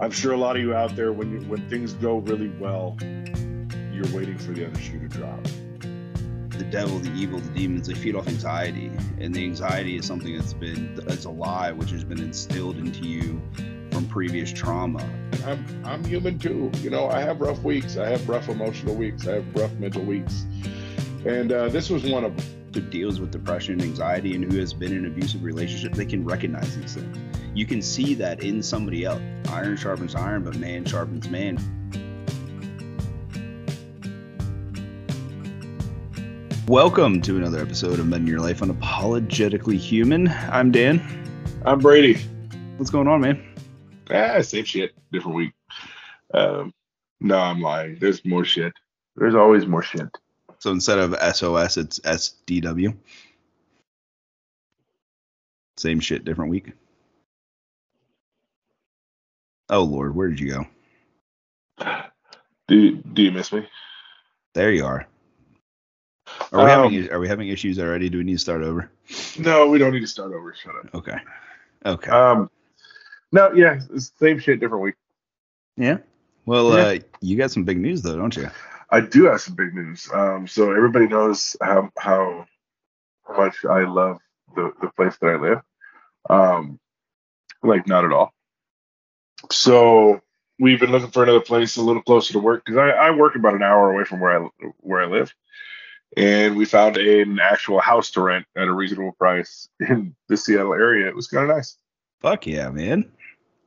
I'm sure a lot of you out there, when you, when things go really well, you're waiting for the other shoe to drop. The devil, the evil, the demons, they feed off anxiety. And the anxiety is something that's been, it's a lie, which has been instilled into you from previous trauma. I'm, I'm human too. You know, I have rough weeks. I have rough emotional weeks. I have rough mental weeks. And uh, this was one of them. Who deals with depression and anxiety and who has been in an abusive relationship, they can recognize these things. You can see that in somebody else. Iron sharpens iron, but man sharpens man. Welcome to another episode of Men in Your Life Unapologetically Human. I'm Dan. I'm Brady. What's going on, man? Ah, same shit, different week. Um, no, I'm lying. There's more shit. There's always more shit. So instead of SOS, it's SDW. Same shit, different week. Oh Lord, where did you go? Do Do you miss me? There you are. Are we Um, having Are we having issues already? Do we need to start over? No, we don't need to start over. Shut up. Okay. Okay. Um, no, yeah, same shit, different week. yeah. Well, yeah. uh, you got some big news though, don't you? I do have some big news. Um, so everybody knows how how much I love the the place that I live. Um, like not at all. So we've been looking for another place a little closer to work because I, I work about an hour away from where I where I live, and we found an actual house to rent at a reasonable price in the Seattle area. It was kind of nice. Fuck yeah, man.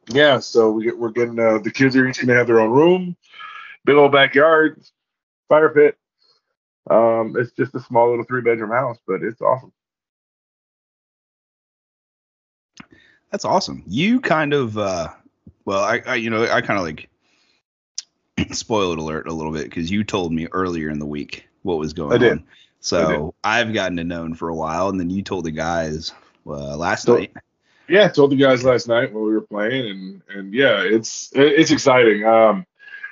Yeah, so we get, we're getting uh, the kids are each gonna have their own room, big old backyard, fire pit. Um, it's just a small little three bedroom house, but it's awesome. That's awesome. You kind of, uh, well, I, I you know, I kind of like spoiled alert a little bit because you told me earlier in the week what was going I did. on. So I've gotten to known for a while, and then you told the guys uh, last So- night. Yeah, I told the guys last night when we were playing, and and yeah, it's it's exciting. Um,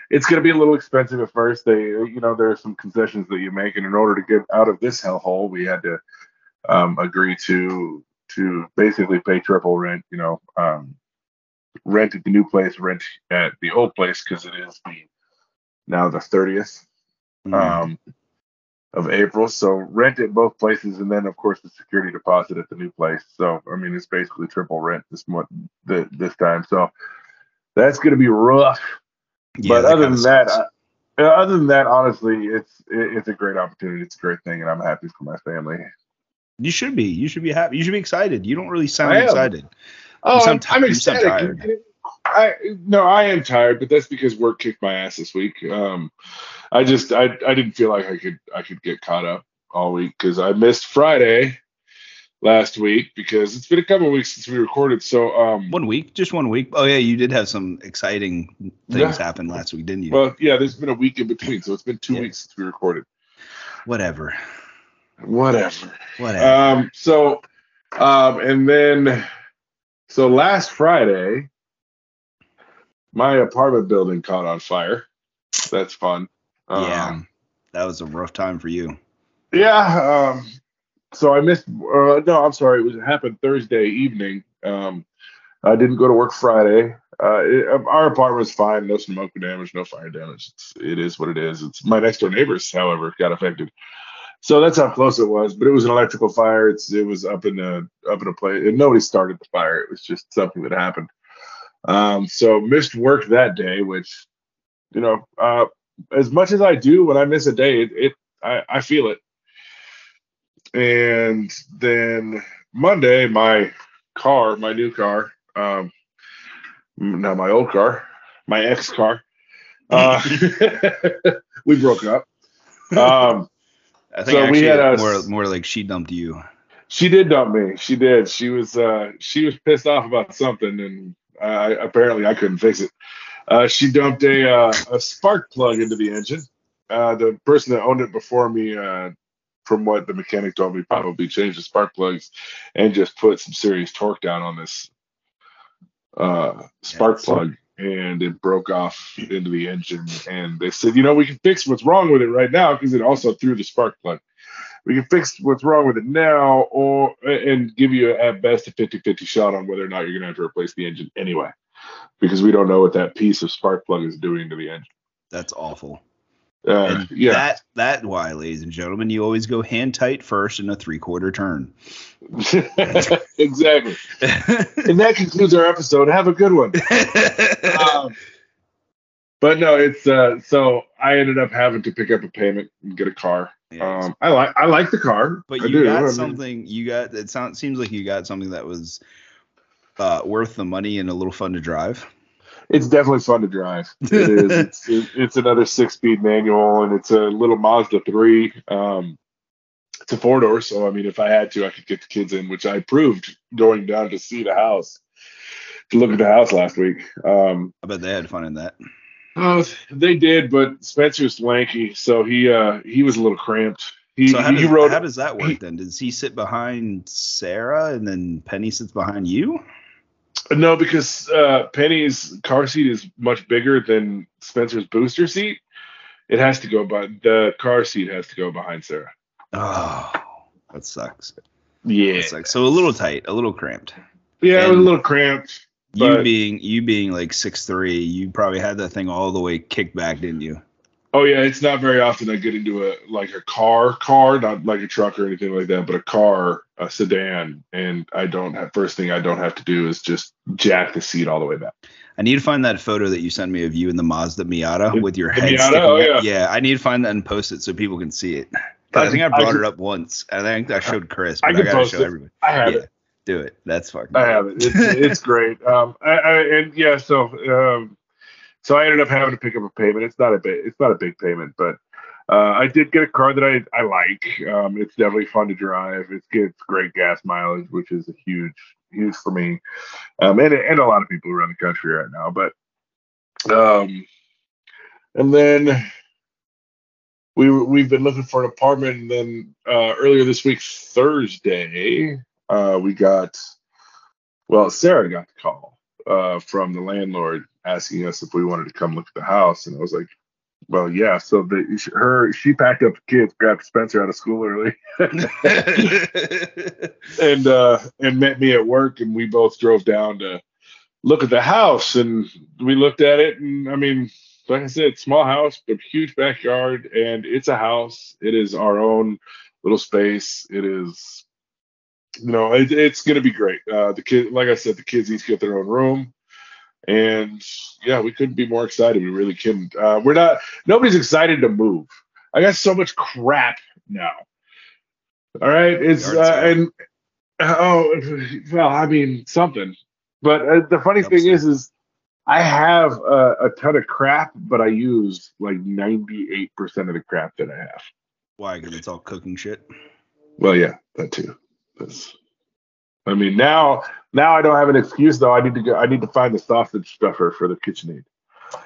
it's gonna be a little expensive at first. They, you know, there are some concessions that you make, and in order to get out of this hellhole, we had to um, agree to to basically pay triple rent. You know, um, rent at the new place, rent at the old place, because it is the now the thirtieth Mhm. um, of April. So rent at both places, and then of course the security deposit at the new place. So I mean, it's basically triple rent this month, the, this time. So that's going to be rough. Yeah, but other than that. I, uh, other than that, honestly, it's it, it's a great opportunity. It's a great thing, and I'm happy for my family. you should be. You should be happy. You should be excited. You don't really sound excited. Oh, sound I'm, I'm tired. I no, I am tired, but that's because work kicked my ass this week. Um, I just I I didn't feel like I could I could get caught up all week because I missed Friday last week because it's been a couple of weeks since we recorded. So um, One week, just one week. Oh yeah, you did have some exciting things Yeah. happen last week, didn't you? well, yeah, there's been a week in between, so it's been two Yeah. weeks since we recorded. Whatever. Whatever. Whatever. Um, so, um, and then, so last Friday, my apartment building caught on fire. That's fun. yeah. Um, That was a rough time for you. yeah. Um, so I missed. Uh, no, I'm sorry. It was it happened Thursday evening. Um, I didn't go to work Friday. Uh, it, our apartment was fine. No smoke damage, no fire damage. It's, it is what it is. It's my next door neighbors, however, got affected. So that's how close it was. But it was an electrical fire. It's it was up in the up in a place. And nobody started the fire. It was just something that happened. Um, so missed work that day, which you know, uh, as much as I do when I miss a day, it, it I, I feel it. And then Monday, my car, my new car, um, not my old car, my ex car, uh, we broke up. Um, I think So we actually had a- more more like she dumped you. she did dump me. She did. She was uh, she was pissed off about something, and I apparently I couldn't fix it. Uh, she dumped a uh, a spark plug into the engine. Uh, the person that owned it before me, uh, from what the mechanic told me, probably changed the spark plugs and just put some serious torque down on this uh, spark Yeah. plug, and it broke off into the engine. And they said, you know, we can fix what's wrong with it right now because it also threw the spark plug we can fix what's wrong with it now or and give you at best a 50-50 shot on whether or not you're going to have to replace the engine anyway because we don't know what that piece of spark plug is doing to the engine. That's awful. Uh, yeah, that that why, ladies and gentlemen, you always go hand tight first in a three quarter turn. exactly. And that concludes our episode. Have a good one. Um, but no, it's uh, so I ended up having to pick up a payment and get a car. Yeah. Um, I like I like the car, but I you do. Got mean, something. You got it. Sounds seems like you got something that was uh, worth the money and a little fun to drive. It's definitely fun to drive. It is. it's, it, it's another six-speed manual, and it's a little Mazda three. Um, it's a four door, so I mean, if I had to, I could get the kids in, which I proved going down to see the house, to look at the house last week. Um, I bet they had fun in that. oh, they did, but Spencer's lanky, so he uh, he was a little cramped. He, So how he does, rode. how does that work then? Does he sit behind Sarah and then Penny sits behind you? No, because uh, Penny's car seat is much bigger than Spencer's booster seat. It has to go by the car seat has to go behind Sarah. Oh, that sucks. Yeah, That sucks. So a little tight, a little cramped. yeah, it was a little cramped. You being you being like six three, you probably had that thing all the way kicked back, didn't you? Oh yeah, it's not very often I get into a like a car, car, not like a truck or anything like that, but a car, a sedan, and I don't have first thing I don't have to do is just jack the seat all the way back. I need to find that photo that you sent me of you in the Mazda Miata with your head Miata? Oh, out. yeah. I need to find that and post it so people can see it. I, I think I can- I brought it up once. I think I showed Chris, I but I, gotta show it. everybody. I have Yeah, it. do it. That's fucking. I have it. It's, it's great. Um, I, I, and yeah, so um, so I ended up having to pick up a payment. It's not a big, it's not a big payment, but uh, I did get a car that I I like. Um, it's definitely fun to drive. It gets great gas mileage, which is a huge huge for me, um, and and a lot of people around the country right now. But um, and then. We, we've been looking for an apartment and then uh, earlier this week thursday uh, we got well, Sarah got the call uh, from the landlord asking us if we wanted to come look at the house, and I was like, "Well, yeah." So the her she packed up the kids, grabbed Spencer out of school early, and uh, and met me at work, and we both drove down to look at the house, and we looked at it, and I mean, like I said, small house but huge backyard, and it's a house. It is our own little space. It is you know, it, it's going to be great. Uh, the kid, like I said, the kids each get their own room, and yeah, we couldn't be more excited. We really couldn't. Uh, we're not. Nobody's excited to move. I got so much crap now. All right, it's uh, and oh well, I mean something. But uh, the funny thing is, is I have a, a ton of crap, but I use like ninety eight percent of the crap that I have. Why? Because it's all cooking shit. Well, yeah, that too. That's, I mean, now now I don't have an excuse though. I need to go. I need to find the sausage stuffer for the KitchenAid.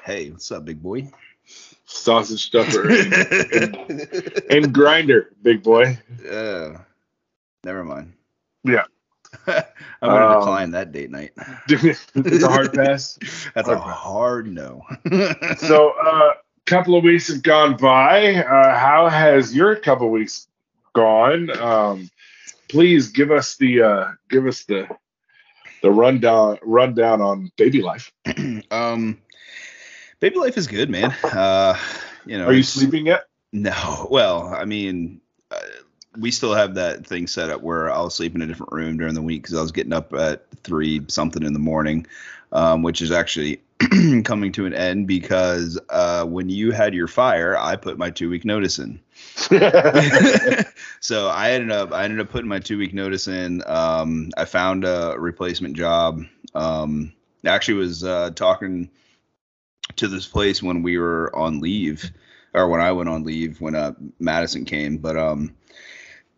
Hey, what's up, big boy? Sausage stuffer and, and grinder, big boy. Uh, never mind. Yeah. I'm gonna Um, decline that date night. it's a hard pass. That's a hard pass. hard no. So, a uh, couple of weeks have gone by. Uh, how has your couple of weeks gone? Um, please give us the uh, give us the the rundown rundown on baby life. um, baby life is good, man. Uh, you know, Are you sleeping yet? No. Well, I mean, uh, we still have that thing set up where I'll sleep in a different room during the week because I was getting up at three something in the morning, um, which is actually coming to an end because uh, when you had your fire, I put my two week notice in. so I ended up I ended up putting my two week notice in. Um, I found a replacement job. Um, actually was uh, talking to this place when we were on leave, or when I went on leave when uh, Madison came. But um,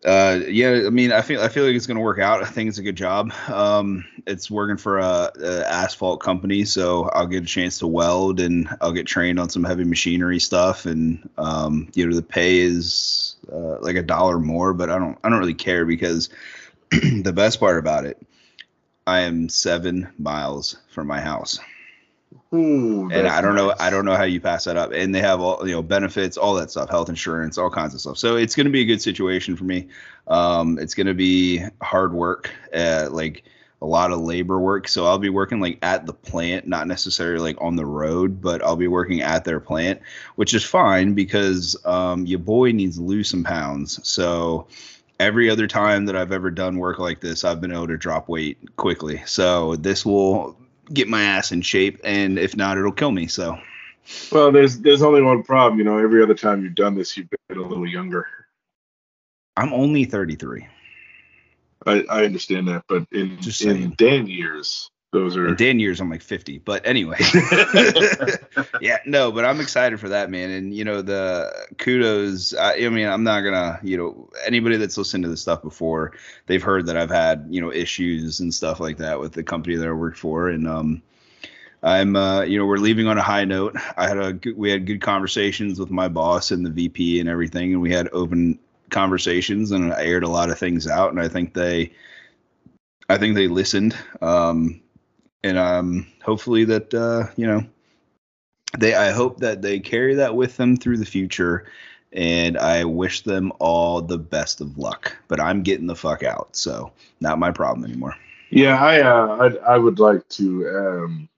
uh, yeah, I mean, I feel I feel like it's gonna work out. I think it's a good job. Um, it's working for a, a asphalt company, so I'll get a chance to weld and I'll get trained on some heavy machinery stuff. And um, you know, the pay is uh, like a dollar more, but I don't I don't really care because the best part about it, I am seven miles from my house Ooh, and I don't know. I don't know how you pass that up. And they have all you know benefits, all that stuff, health insurance, all kinds of stuff. So it's going to be a good situation for me. Um, it's going to be hard work. Uh, like a lot of labor work. So I'll be working like at the plant, not necessarily like on the road, but I'll be working at their plant, which is fine because um, your boy needs to lose some pounds. So every other time that I've ever done work like this, I've been able to drop weight quickly. So this will get my ass in shape, and if not, it'll kill me. So. Well, there's there's only one problem, you know. Every other time you've done this, you've been a little younger. I'm only 33. I, I understand that, but in Just in. Dan years, those are In Dan years, I'm like 50. But anyway, yeah, no, but I'm excited for that, man. And you know, the kudos. I, I mean, I'm not gonna, you know, anybody that's listened to this stuff before, they've heard that I've had, you know, issues and stuff like that with the company that I work for, and um. I'm, uh, you know, we're leaving on a high note. I had a, good, we had good conversations with my boss and the VP and everything, and we had open conversations, and I aired a lot of things out, and I think they, I think they listened. Um, and um, hopefully that uh, you know they I hope that they carry that with them through the future and I wish them all the best of luck. But I'm getting the fuck out, so not my problem anymore. Yeah, I uh, I, I would like to um,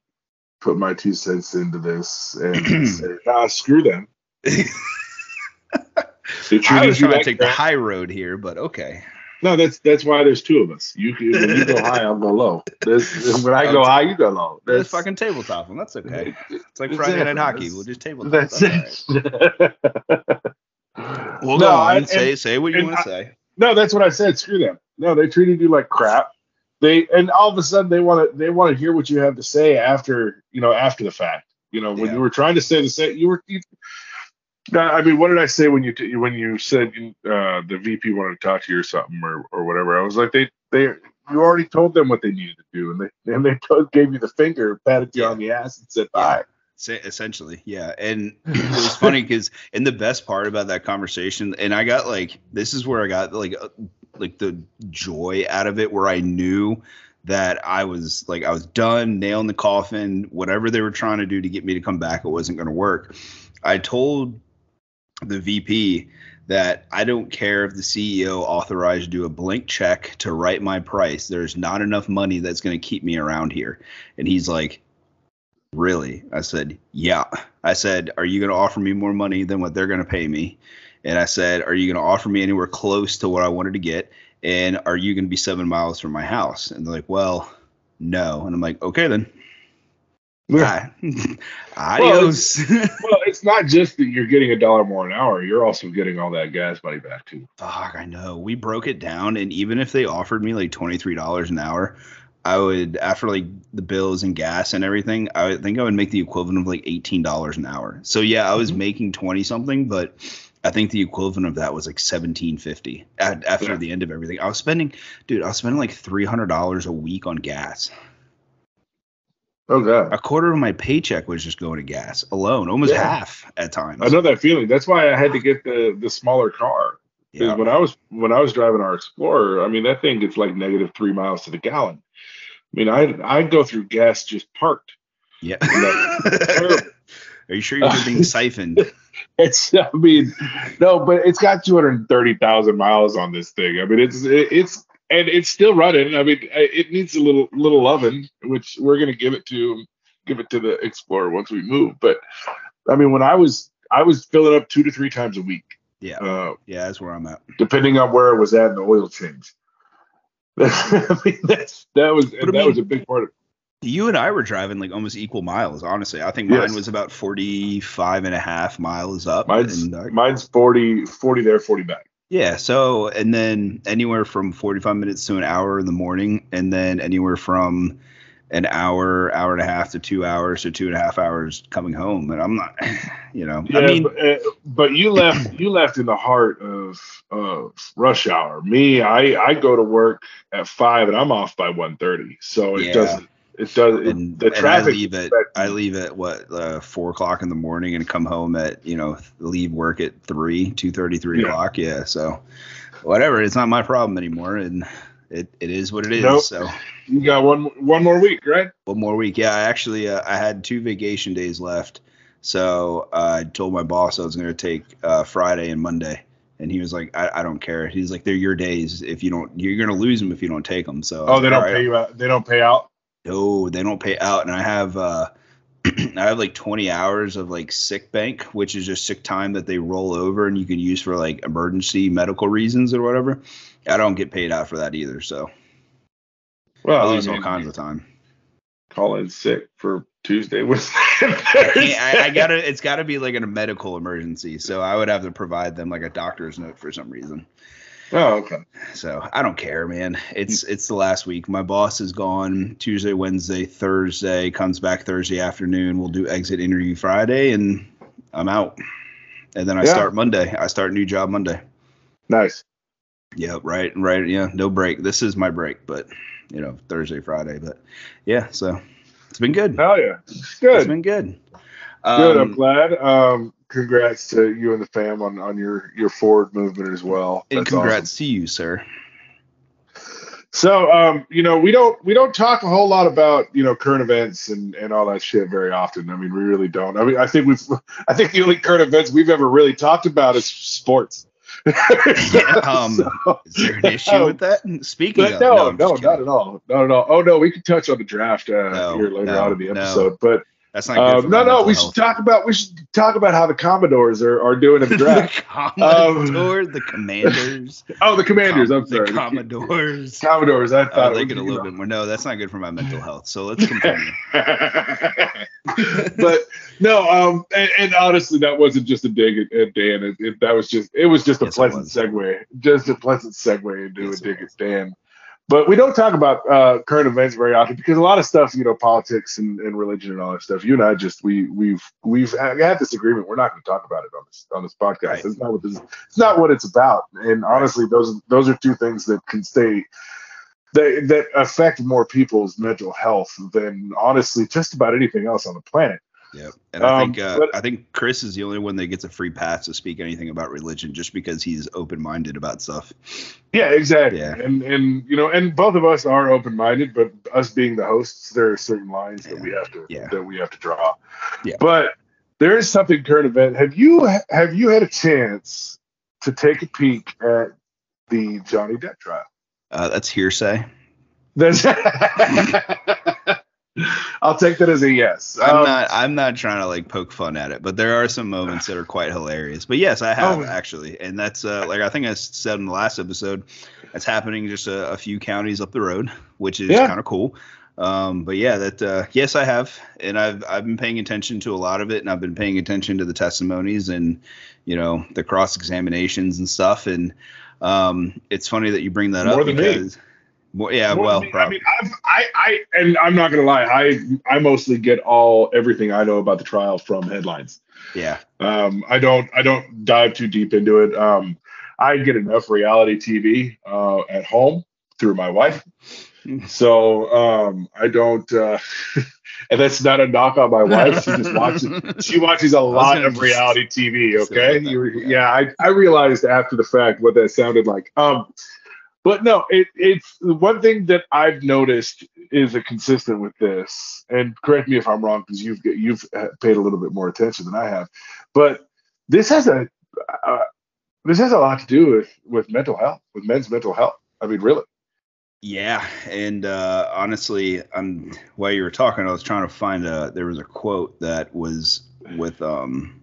put my two cents into this and say, nah, screw them. I was you trying to take the high road here, but okay. No, that's that's why there's two of us. You can, when you go high, I'll go low. There's, when I go high, you go low. Let's fucking tabletop them. That's okay. It's like Exactly. Friday night hockey. We'll just tabletop. That's That's all right. it. We'll No, go on. and- say say what you want to say. No, that's what I said. Screw them. No, they treated you like crap. They and all of a sudden they want to they want to hear what you have to say after you know after the fact. You know when Yeah. you were trying to say the same, you were. You, No, I mean, what did I say when you t- when you said uh, the VP wanted to talk to you or something or, or whatever? I was like, they they you already told them what they needed to do, and they and they told, gave you the finger, patted you Yeah. on the ass, and said bye. Se- essentially yeah and it was funny because and the best part about that conversation and i got like this is where i got like uh, like the joy out of it where i knew that i was like i was done nailing the coffin whatever they were trying to do to get me to come back it wasn't going to work i told the vp that i don't care if the ceo authorized do a blank check to write my price there's not enough money that's going to keep me around here and he's like Really? I said, Yeah. I said, Are you going to offer me more money than what they're going to pay me? And I said, Are you going to offer me anywhere close to what I wanted to get? And are you going to be seven miles from my house? And they're like, Well, no. And I'm like, Okay, then. Bye. Adios. Well, it's not just that you're getting a dollar more an hour; you're also getting all that gas money back too. Fuck, I know. We broke it down, and even if they offered me like twenty three dollars an hour, I would after like the bills and gas and everything, I would think I would make the equivalent of like eighteen dollars an hour. So yeah, I was Mhm. making twenty something, but I think the equivalent of that was like seventeen fifty after Yeah. the end of everything. I was spending, dude, I was spending like three hundred dollars a week on gas. Oh god, A quarter of my paycheck was just going to gas alone, almost Yeah. half at times. I know that feeling. That's why I had to get the the smaller car. 'Cause Yeah. when I was when I was driving our Explorer, I mean that thing gets like negative three miles to the gallon. I mean, I I go through gas just parked. Yeah. Are you sure you're being siphoned? It's I mean, no, but it's got two hundred thirty thousand miles on this thing. I mean, it's it, it's and it's still running. I mean, it needs a little little loving, which we're gonna give it to give it to the Explorer once we move. But I mean, when I was I was filling up two to three times a week. Yeah. Uh, Yeah, that's where I'm at. depending on where it was at in the oil change. I mean, that's that was that mean- was a big part of You and I were driving like almost equal miles, honestly. I think mine Yes. was about 45 and a half miles up. mine's and, uh, mine's 40, 40 there, forty back. Yeah, so and then anywhere from 45 minutes to an hour in the morning, and then anywhere from an hour, hour and a half to two hours to two and a half hours coming home. And I'm not, you know, Yeah, I mean, but, uh, but you left you left in the heart of of rush hour. Me, I I go to work at five and I'm off by one thirty. So it Yeah. doesn't it does it, and, the and I leave at I leave at what uh, four o'clock in the morning and come home at you know leave work at three two thirty three Yeah. o'clock. Yeah, so whatever. It's not my problem anymore, and it, it is what it is. Nope. So You got one one more week, right? one more week. Yeah, I actually uh, I had two vacation days left, so uh, I told my boss I was going to take uh, Friday and Monday, And he was like, I, I don't care. He's like, they're your days. If you don't, you're gonna lose them if you don't take them. So Oh, they don't right. pay you out. They don't pay out. No, they don't pay out, and I have uh, I have like 20 hours of like sick bank, which is just sick time that they roll over and you can use for like emergency medical reasons or whatever. I don't get paid out for that either, so well, I lose I all kinds of time. call in sick for Tuesday, Wednesday, and I. I, I gotta, it's gotta be like in a medical emergency, so I would have to provide them like a doctor's note for some reason. Oh, okay. So I don't care, man. It's it's the last week. My boss is gone Tuesday, Wednesday, Thursday. Comes back Thursday afternoon. We'll do exit interview Friday, and I'm out. And then I Yeah. start Monday. I start a new job Monday. Nice. Yeah, right, right. Yeah, no break. This is my break, but you know Thursday, Friday. But yeah, so it's been good. Hell yeah. It's Good. It's been good. Good. I'm Um, glad. Um, congrats to you and the fam on, on your, your forward movement as well. and congrats awesome. to you, sir. So, um, you know, we don't we don't talk a whole lot about you know current events and, and all that shit very often. I mean, we really don't. I mean, I think we've I think the only current events we've ever really talked about is sports. um, So- Is there an issue with that? Speaking of, no, I'm no, not at all. Not at all. Oh no, we can touch on the draft uh, No, here later no, on in the no. episode. But That's not good. um, no, no, we health. should talk about we should talk about how the Commodores are, are doing in the draft. the Commodore, the Commanders, oh, the Commanders. Com- I'm sorry, the Commodores. Commodores. I I thought was it thinking a little bit more. No, that's not good for my mental health. So let's continue. but no, um, and, and honestly, that wasn't just a dig at, at Dan. It, it, that was just it was just a Yes, pleasant segue, just a pleasant segue into Yes, a dig at Dan. But we don't talk about uh, current events very often because a lot of stuff, you know, politics and, and religion and all that stuff. You and I just we we've we've had this agreement. We're not going to talk about it on this on this podcast. Right. It's not what this. It's not what it's about. And honestly, those those are two things that can stay that that affect more people's mental health than honestly just about anything else on the planet. Yep. And I Um, think uh, but- I think Chris is the only one that gets a free pass to speak anything about religion, just because he's open minded about stuff. Yeah, exactly. Yeah. And and you know, and both of us are open minded, but us being the hosts, there are certain lines that we have to Yeah. that we have to draw. Yeah. But there is something current event. Have you have you had a chance to take a peek at the Johnny Depp trial? Uh, that's hearsay. That's I'll take that as a yes. I'm Um, not. I'm not trying to like poke fun at it, but there are some moments that are quite hilarious. But yes, I have Oh. actually, and that's uh, like I think I said in the last episode. That's happening just a, a few counties up the road, which is Yeah. kind of cool. Um, but yeah, that uh, yes, I have, and I've I've been paying attention to a lot of it, and I've been paying attention to the testimonies and you know the cross examinations and stuff. And um, it's funny that you bring that More up than me. Because, more, yeah, Well, well, I mean, I, mean I've, I, I, and I'm not gonna lie, I, I mostly get all everything I know about the trial from headlines. yeah, Um, I don't, I don't dive too deep into it. Um, I get enough reality TV uh, at home through my wife, so um, I don't. Uh, and that's not a knock on my wife. She just watches. She watches a lot of reality TV. Okay, that, You- yeah. yeah, I, I realized after the fact what that sounded like. Um, but no, it, it's one thing that I've noticed is a consistent with this. And correct me if I'm wrong because you've you've paid a little bit more attention than I have. But this has a uh, this has a lot to do with with mental health, with men's mental health. I mean, really. Yeah, and uh, honestly, um, while you were talking, I was trying to find a. There was a quote that was with um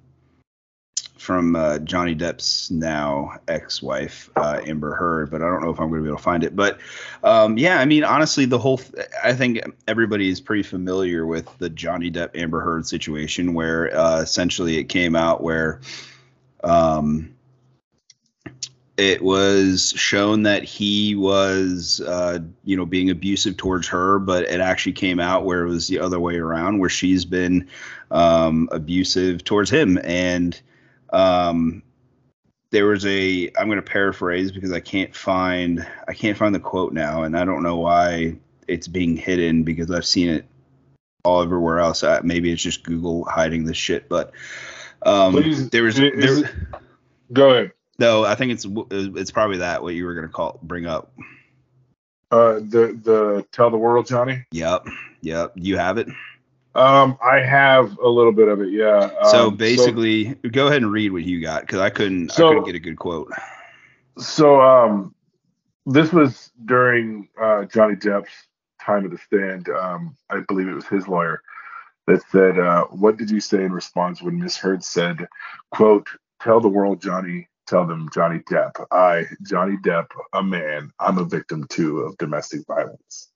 from uh, Johnny Depp's now ex-wife uh, Amber Heard, but I don't know if I'm going to be able to find it. But um, yeah, I mean, honestly, the whole. Th- I think everybody is pretty familiar with the Johnny Depp Amber Heard situation, where uh, essentially it came out where. Um, it was shown that he was uh, you know being abusive towards her but it actually came out where it was the other way around where she's been um, abusive towards him and um, there was a i'm going to paraphrase because i can't find i can't find the quote now and i don't know why it's being hidden because i've seen it all everywhere else uh, maybe it's just google hiding this shit but um, Please, there was is- there, Go ahead. no, I think it's it's probably that what you were gonna call bring up. Uh, the the tell the world, Johnny. Yep, yep. You have it. Um, I have a little bit of it, yeah. so Um, basically, go ahead and read what you got because I couldn't. So- I couldn't get a good quote. so um, this was during uh, Johnny Depp's time at the stand. Um, I believe it was his lawyer that said, uh, "What did you say in response when Miss Heard said, quote, tell the world, Johnny." Tell them, Johnny Depp. I, Johnny Depp, a man. I'm a victim too of domestic violence.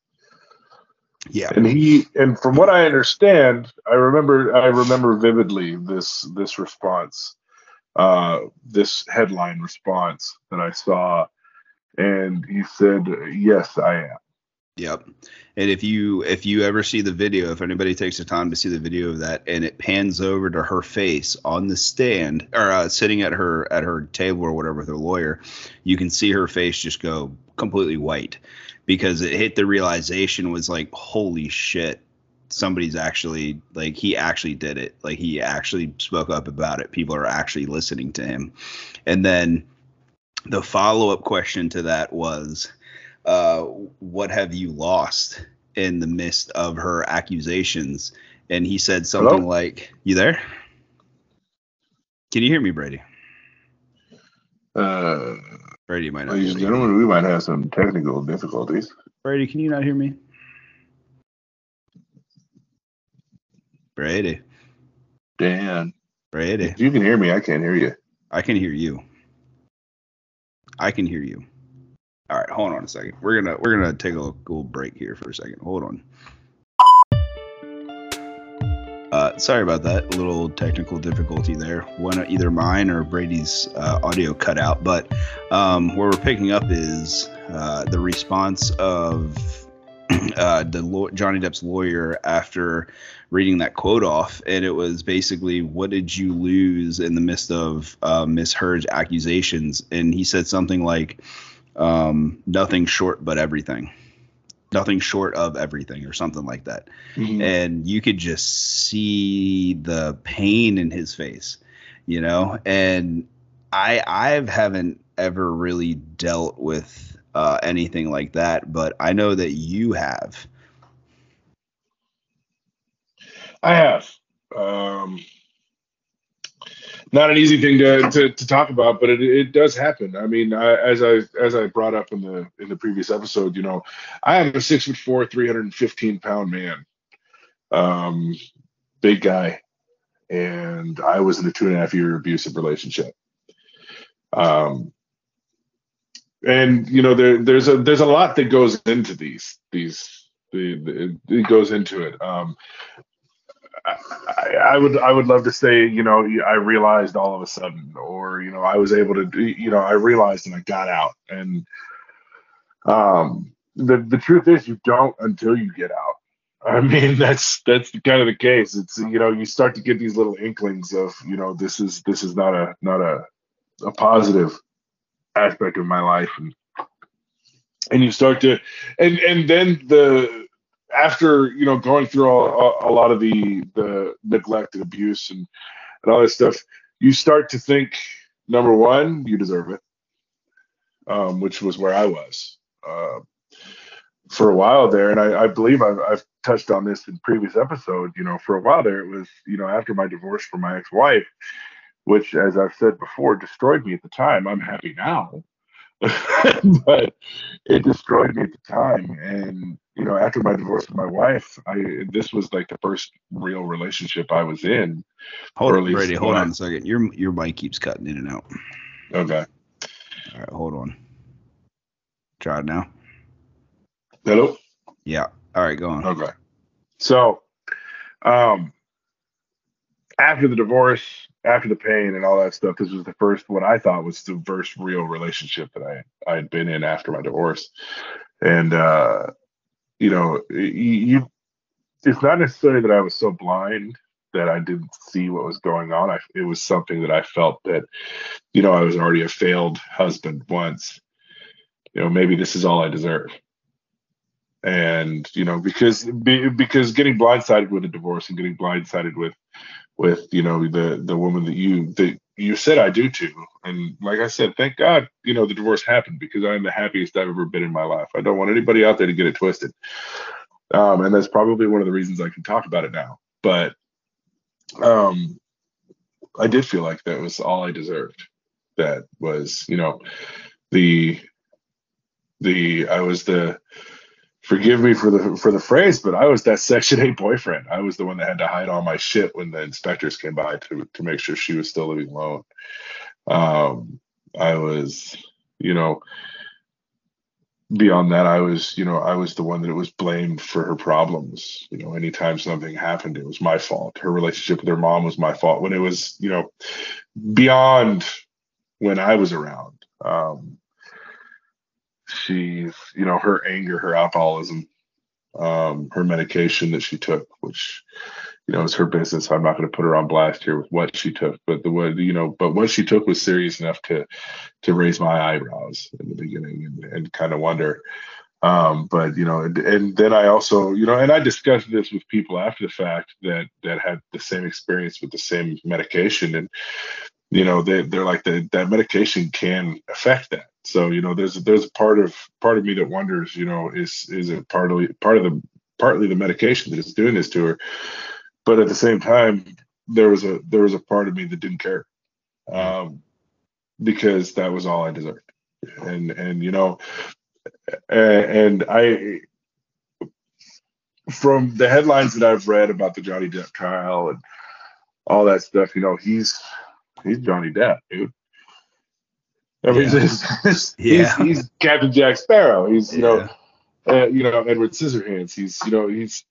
Yeah. and he and from what i understand i remember i remember vividly this this response uh this headline response that i saw and he said yes i am Yep. And if you if you ever see the video, if anybody takes the time to see the video of that, and it pans over to her face on the stand or uh, sitting at her at her table or whatever with her lawyer, you can see her face just go completely white because it hit the realization was like, holy shit, somebody's actually like he actually did it. Like he actually spoke up about it. People are actually listening to him. And then the follow up question to that was uh, what have you lost in the midst of her accusations? And he said something Hello? like, You there? Can you hear me, Brady? uh Brady might not. ladies and able to hear me. gentlemen we might have some technical difficulties Brady, can you not hear me? Brady, dan Brady, if you can hear me i can't hear you I can hear you. I can hear you. All right, hold on a second. We're gonna we're gonna take a little break here for a second. Hold on. Uh, sorry about that. Little technical difficulty there. One either mine or Brady's uh, audio cut out. But um, where we're picking up is uh, the response of uh, the Johnny Depp's lawyer after reading that quote off, and it was basically, "What did you lose in the midst of uh, Miss Heard's accusations?" And he said something like, um, "Nothing short but everything." Nothing short of everything, or something like that. And you could just see the pain in his face you know? And i i haven't ever really dealt with uh, anything like that but i know that you have. I have. Um not an easy thing to, to, to talk about, but it, it does happen. I mean, I, as I as I brought up in the in the previous episode, you know, I am a six foot four, three hundred and fifteen pound man, um, big guy, and I was in a two and a half year abusive relationship. Um, and you know, there there's a there's a lot that goes into these these the, the it goes into it. Um, I, I would I would love to say you know I realized all of a sudden or you know I was able to you know I realized and I got out. And um the the truth is you don't until you get out. I mean that's that's kind of the case. It's you know you start to get these little inklings of you know this is this is not a not a a positive aspect of my life. And and you start to and and then the after you know going through all, a, a lot of the the neglect and abuse and and all that stuff you start to think number one you deserve it um, which was where i was uh, for a while there. And i, I believe I've, I've touched on this in previous episodes you know for a while there it was you know after my divorce from my ex-wife which as i've said before destroyed me at the time. I'm happy now but it destroyed me at the time. And you know after my divorce with my wife i this was like the first real relationship i was in hold on brady hold on a second. Your your mic keeps cutting in and out. Okay. All right hold on. Try it now. Hello? Yeah. All right go on. Okay. So um after the divorce after the pain and all that stuff this was the first what i thought was the first real relationship that i i had been in after my divorce. And uh you know you, it's not necessarily that i was so blind that i didn't see what was going on. I, it was something that i felt that you know i was already a failed husband once. You know maybe this is all i deserve. And you know because be, because getting blindsided with a divorce and getting blindsided with with you know the the woman that you that you said I do to. And like I said thank God you know the divorce happened because I'm the happiest I've ever been in my life. I don't want anybody out there to get it twisted. Um, and that's probably one of the reasons I can talk about it now. But um, I did feel like that was all I deserved. That was, you know, the the I was the forgive me for the for the phrase, but I was that Section Eight boyfriend. I was the one that had to hide all my shit when the inspectors came by to to make sure she was still living alone. Um, I was, you know, beyond that, I was, you know, I was the one that was blamed for her problems. You know, anytime something happened, it was my fault. Her relationship with her mom was my fault. When it was, you know, beyond when I was around. Um, she's, you know, her anger, her alcoholism, um, her medication that she took, which you know, it's her business. I'm not going to put her on blast here with what she took, but the way you know, but what she took was serious enough to to raise my eyebrows in the beginning and, and kind of wonder. Um, but you know, and, and then I also, you know, and I discussed this with people after the fact that that had the same experience with the same medication, and you know, they they're like that that medication can affect that. So you know, there's there's a part of part of me that wonders, you know, is is it partly part of the partly the medication that is doing this to her but at the same time, there was a there was a part of me that didn't care, um, because that was all I deserved, and and you know, and I from the headlines that I've read about the Johnny Depp trial and all that stuff, you know, he's he's Johnny Depp, dude. I mean, yeah. he's, he's, yeah. he's, Captain Jack Sparrow. He's you yeah. know, uh, you know Edward Scissorhands. He's you know he's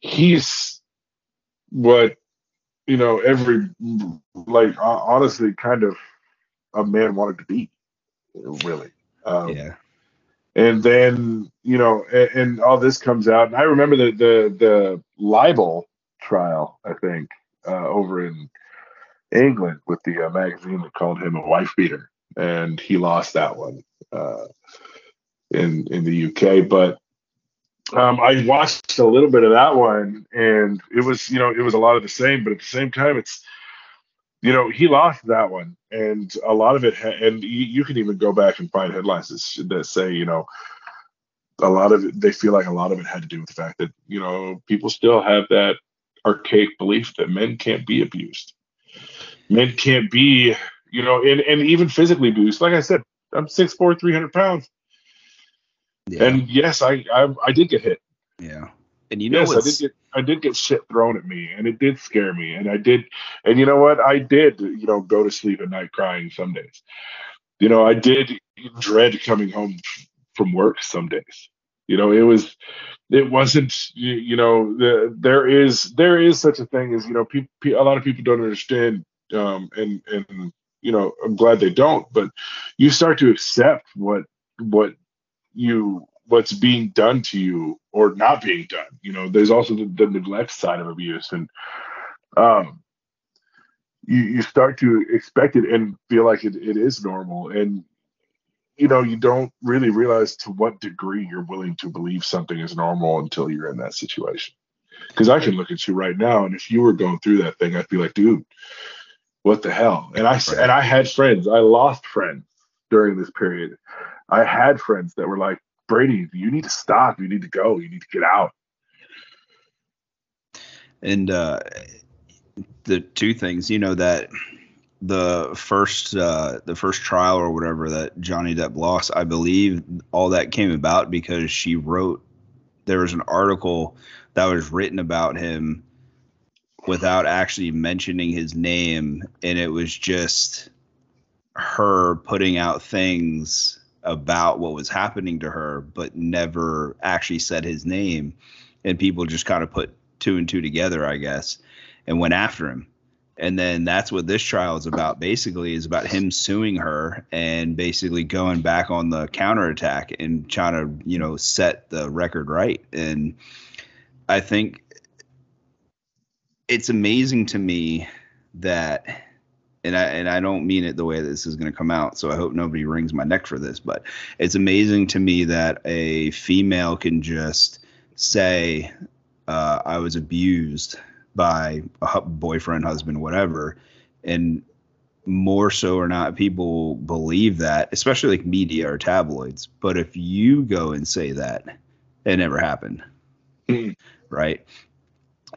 he's what you know every like honestly kind of a man wanted to be really um, yeah and then you know and, and, all this comes out and i remember the the the libel trial i think uh, over in england with the uh, magazine that called him a wife beater and he lost that one uh, in in the uk but um, I watched a little bit of that one, and it was, you know, it was a lot of the same, but at the same time, it's, you know, he lost that one, and a lot of it, ha- and you, you, can even go back and find headlines that, that say, you know, a lot of it, they feel like a lot of it had to do with the fact that, you know, people still have that archaic belief that men can't be abused, men can't be, you know, and and even physically boost. Like I said, I'm 6'4", 300 pounds yeah. And yes, I, I, I did get hit. Yeah. And you know yes, I did get I did get shit thrown at me and it did scare me. And I did and you know what? I did, you know, go to sleep at night crying some days. You know, I did dread coming home from work some days. You know, it was it wasn't you, you know, the, there is there is such a thing as, you know, people a lot of people don't understand um and and you know, I'm glad they don't, but you start to accept what what you what's being done to you or not being done. You know, there's also the, the neglect side of abuse, and um, you you start to expect it and feel like it, it is normal, and you know you don't really realize to what degree you're willing to believe something is normal until you're in that situation. Because I can look at you right now, and if you were going through that thing, I'd be like, dude, what the hell? And I right. and I had friends, I lost friends during this period I had friends that were like, Brady, you need to stop. You need to go. You need to get out. And uh, the two things, you know, that the first uh, the first trial or whatever that Johnny Depp lost, I believe all that came about because she wrote. There was an article that was written about him without actually mentioning his name, and it was just her putting out things about what was happening to her, but never actually said his name. And people just kind of put two and two together, I guess, and went after him. And then that's what this trial is about. Basically, is about him suing her and basically going back on the counterattack and trying to, you know, set the record right. And I think it's amazing to me that and I and I don't mean it the way this is going to come out. So I hope nobody wrings my neck for this. But it's amazing to me that a female can just say, uh, "I was abused by a boyfriend, husband, whatever," and more so or not, people believe that, especially like media or tabloids. But if you go and say that, it never happened, mm. right?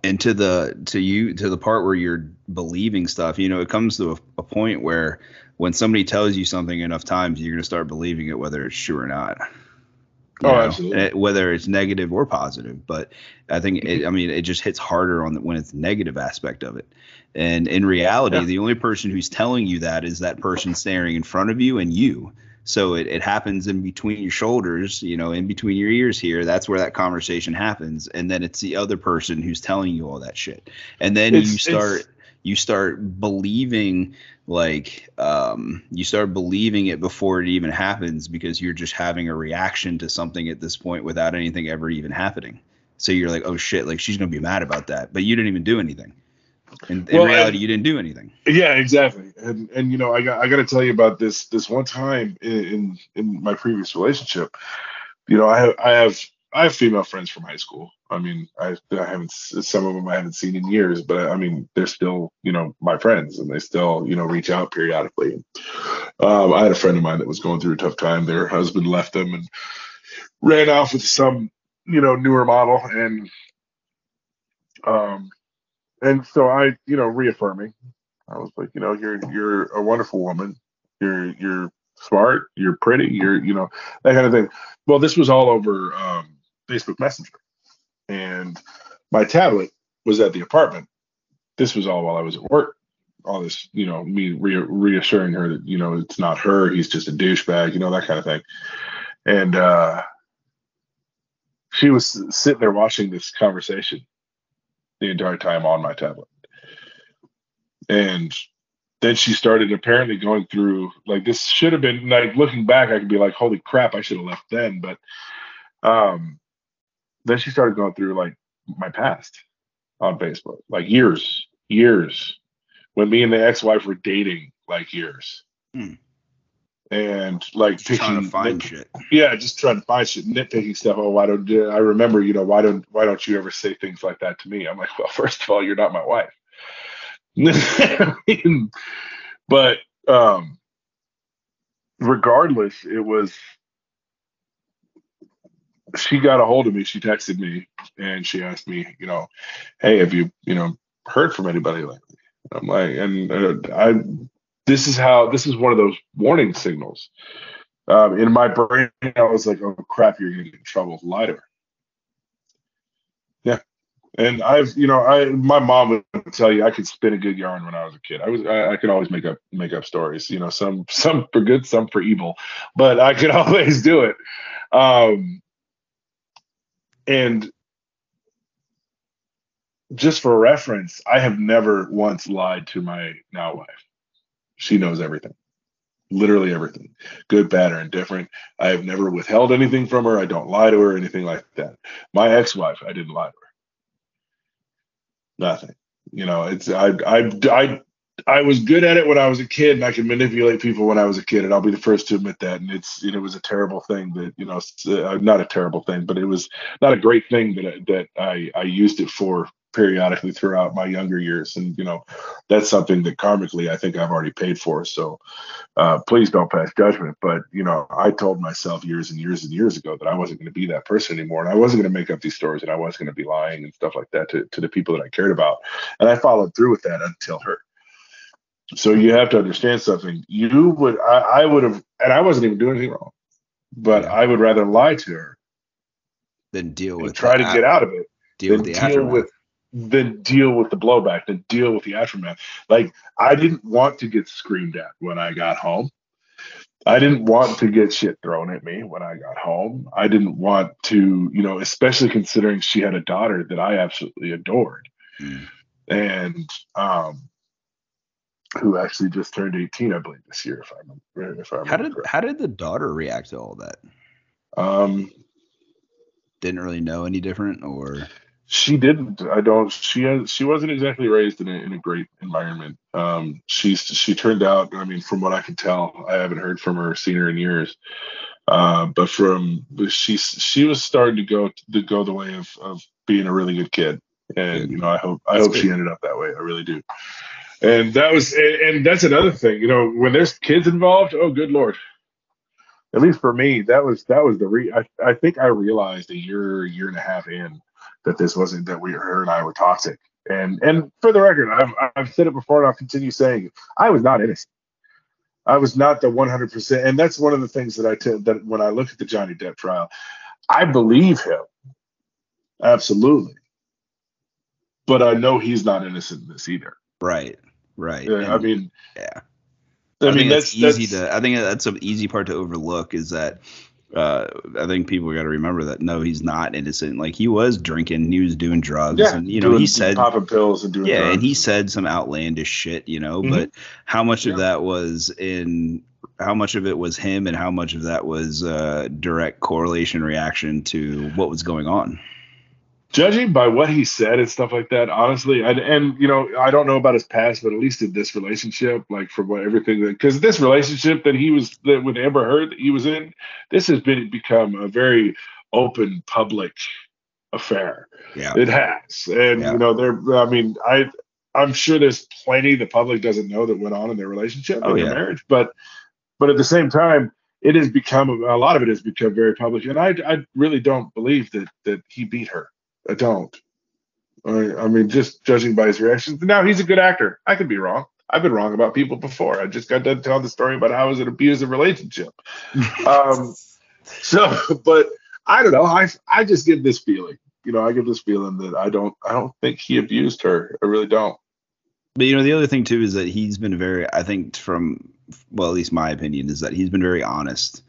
And to the to you to the part where you're believing stuff you know it comes to a, a point where when somebody tells you something enough times you're going to start believing it whether it's true or not Oh, know, absolutely. eh, whether it's negative or positive but i think it, i mean it just hits harder on the, when it's the negative aspect of it and in reality Yeah. the only person who's telling you that is that person staring in front of you and you so it, it happens in between your shoulders you know in between your ears here. That's where that conversation happens. And then it's the other person who's telling you all that shit. And then It's- you start you start believing like um, you start believing it before it even happens because you're just having a reaction to something at this point without anything ever even happening. So you're like oh shit like she's gonna be mad about that. But you didn't even do anything in, in Well, reality and- you didn't do anything Yeah, exactly. And and you know, I got I got to tell you about this this one time in, in in my previous relationship. You know, I have I have I have female friends from high school. I mean, I I haven't some of them I haven't seen in years, but I mean, they're still you know my friends, and they still you know reach out periodically. Um, I had a friend of mine that was going through a tough time. Their husband left them and ran off with some you know newer model, and um, and so I you know reaffirming. I was like, you know, you're you're a wonderful woman. You're you're smart. You're pretty. You're you know that kind of thing. Well, this was all over um, Facebook Messenger, and my tablet was at the apartment. This was all while I was at work. All this, you know, me re- reassuring her that you know it's not her. He's just a douchebag. You know that kind of thing. And uh, she was sitting there watching this conversation the entire time on my tablet and then she started apparently going through like this should have been like looking back i could be like holy crap i should have left then but um then she started going through like my past on facebook like years years when me and the ex-wife were dating like years Hmm. And like just trying to picking- find shit yeah, just trying to find shit, nitpicking stuff. Oh, why don't I remember? You know, why don't why don't you ever say things like that to me? I'm like, well, first of all, you're not my wife. I mean, but um, regardless, it was. She got a hold of me. She texted me and she asked me, you know, hey, have you, you know, heard from anybody lately? I'm like, and uh, I, this is how this is one of those warning signals um, in my brain, I was like, "Oh crap, you're gonna get in trouble. To. Yeah, and I've, you know, I my mom would tell you I could spin a good yarn when I was a kid. I was, I, I could always make up make up stories. You know, some some for good, some for evil, but I could always do it. Um, and just for reference, I have never once lied to my now wife. She knows everything. Literally everything. Good bad or indifferent. I have never withheld anything from her. I don't lie to her anything like that. My ex-wife i didn't lie to her. Nothing. You know it's i i i I was good at it when I was a kid, and I could manipulate people when I was a kid, and I'll be the first to admit that. And it's it was a terrible thing that you know, uh, not a terrible thing, but it was not a great thing that that I I used it for periodically throughout my younger years, and you know, that's something that karmically I think I've already paid for. So uh, please don't pass judgment. But you know, I told myself years and years and years ago that I wasn't going to be that person anymore, and I wasn't going to make up these stories, and I wasn't going to be lying and stuff like that to to the people that I cared about. And I followed through with that until her. So you have to understand something. You would, I, I would have, and I wasn't even doing anything wrong, but Yeah. I would rather lie to her than deal and with try to the get out of it deal with the deal aftermath. with then deal with the blowback, then deal with the aftermath. Like I didn't want to get screamed at when I got home. I didn't want to get shit thrown at me when I got home. I didn't want to, you know, especially considering she had a daughter that I absolutely adored Mm. and um who actually just turned 18, I believe, this year, if I remember if I remember How did correctly. how did the daughter react to all that? Um Didn't really know any different, or She didn't. I don't. She has. She wasn't exactly raised in a in a great environment. Um, she's she turned out. I mean, from what I can tell, I haven't heard from her, seen her in years. Uh, but from she's she was starting to go to go the way of of being a really good kid, and you know, I hope I That's hope she ended up that way. I really do. And that was and, and that's another thing. You know, when there's kids involved, oh good lord. At least for me, that was that was the re. I, I think I realized a year year and a half in that this wasn't that we her and I were toxic. And and for the record, I've I've said it before and I'll continue saying it. I was not innocent. I was not the 100%. And that's one of the things that I tell that when I look at the Johnny Depp trial, I believe him. Absolutely. But I know he's not innocent in this either. Right. Right. Yeah, I mean, yeah. I, I, mean, that's, that's, easy that's- to. I think that's an easy part to overlook is that. Uh, I think people got to remember that no, he's not innocent. Like he was drinking, he was doing drugs, yeah, and you know he said popping pills and doing yeah, and he said some outlandish shit, you know. Mhm. But how much of that was in? How much of it was him, and how much of that was uh, direct correlation reaction to what was going on? Judging by what he said and stuff like that, honestly, and, and you know, I don't know about his past, but at least in this relationship, like from what everything that because this relationship that he was that with Amber Heard that he was in, this has been become a very open public affair. Yeah, It has, and Yeah. you know, there. I mean, I I'm sure there's plenty the public doesn't know that went on in their relationship Oh, and their marriage, but but at the same time. It has become a lot of it has become very public, and I, I really don't believe that that he beat her. I don't. I, I mean, just judging by his reactions. Now he's a good actor. I could be wrong. I've been wrong about people before. I just got done telling the story about how it was an abusive relationship. um, so, but I don't know. I I just get this feeling. You know, I get this feeling that I don't I don't think he abused her. I really don't. But you know, the other thing too is that he's been very. I think from well, at least my opinion is that he's been very honest.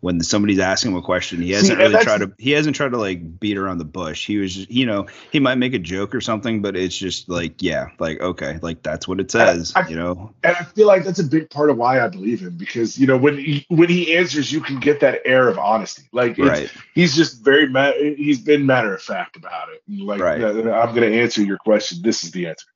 When somebody's asking him a question, he hasn't and really tried to. He hasn't tried to like beat around the bush. He was, you know, he might make a joke or something, but it's just like, yeah, like okay, like that's what it says, I- you know. And I feel like that's a big part of why I believe him because you know when he when he answers, you can get that air of honesty. Like Right. he's just very ma- he's been matter of fact about it. Like Right. I'm going to answer your question. This is the answer.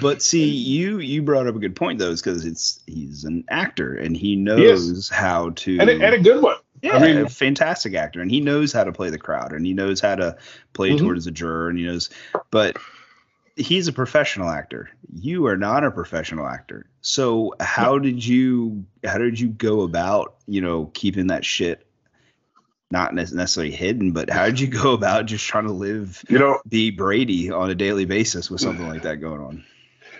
But see, you you brought up a good point though, is because it's he's an actor and he knows how to And a, and a good one. yeah, I mean- a fantastic actor, and he knows how to play the crowd, and he knows how to play Mhm. towards the juror, and he knows. But he's a professional actor. You are not a professional actor. So how did you how did you go about you know keeping that shit not nec- necessarily hidden, but how did you go about just trying to live You know, be Brady on a daily basis with something like that going on?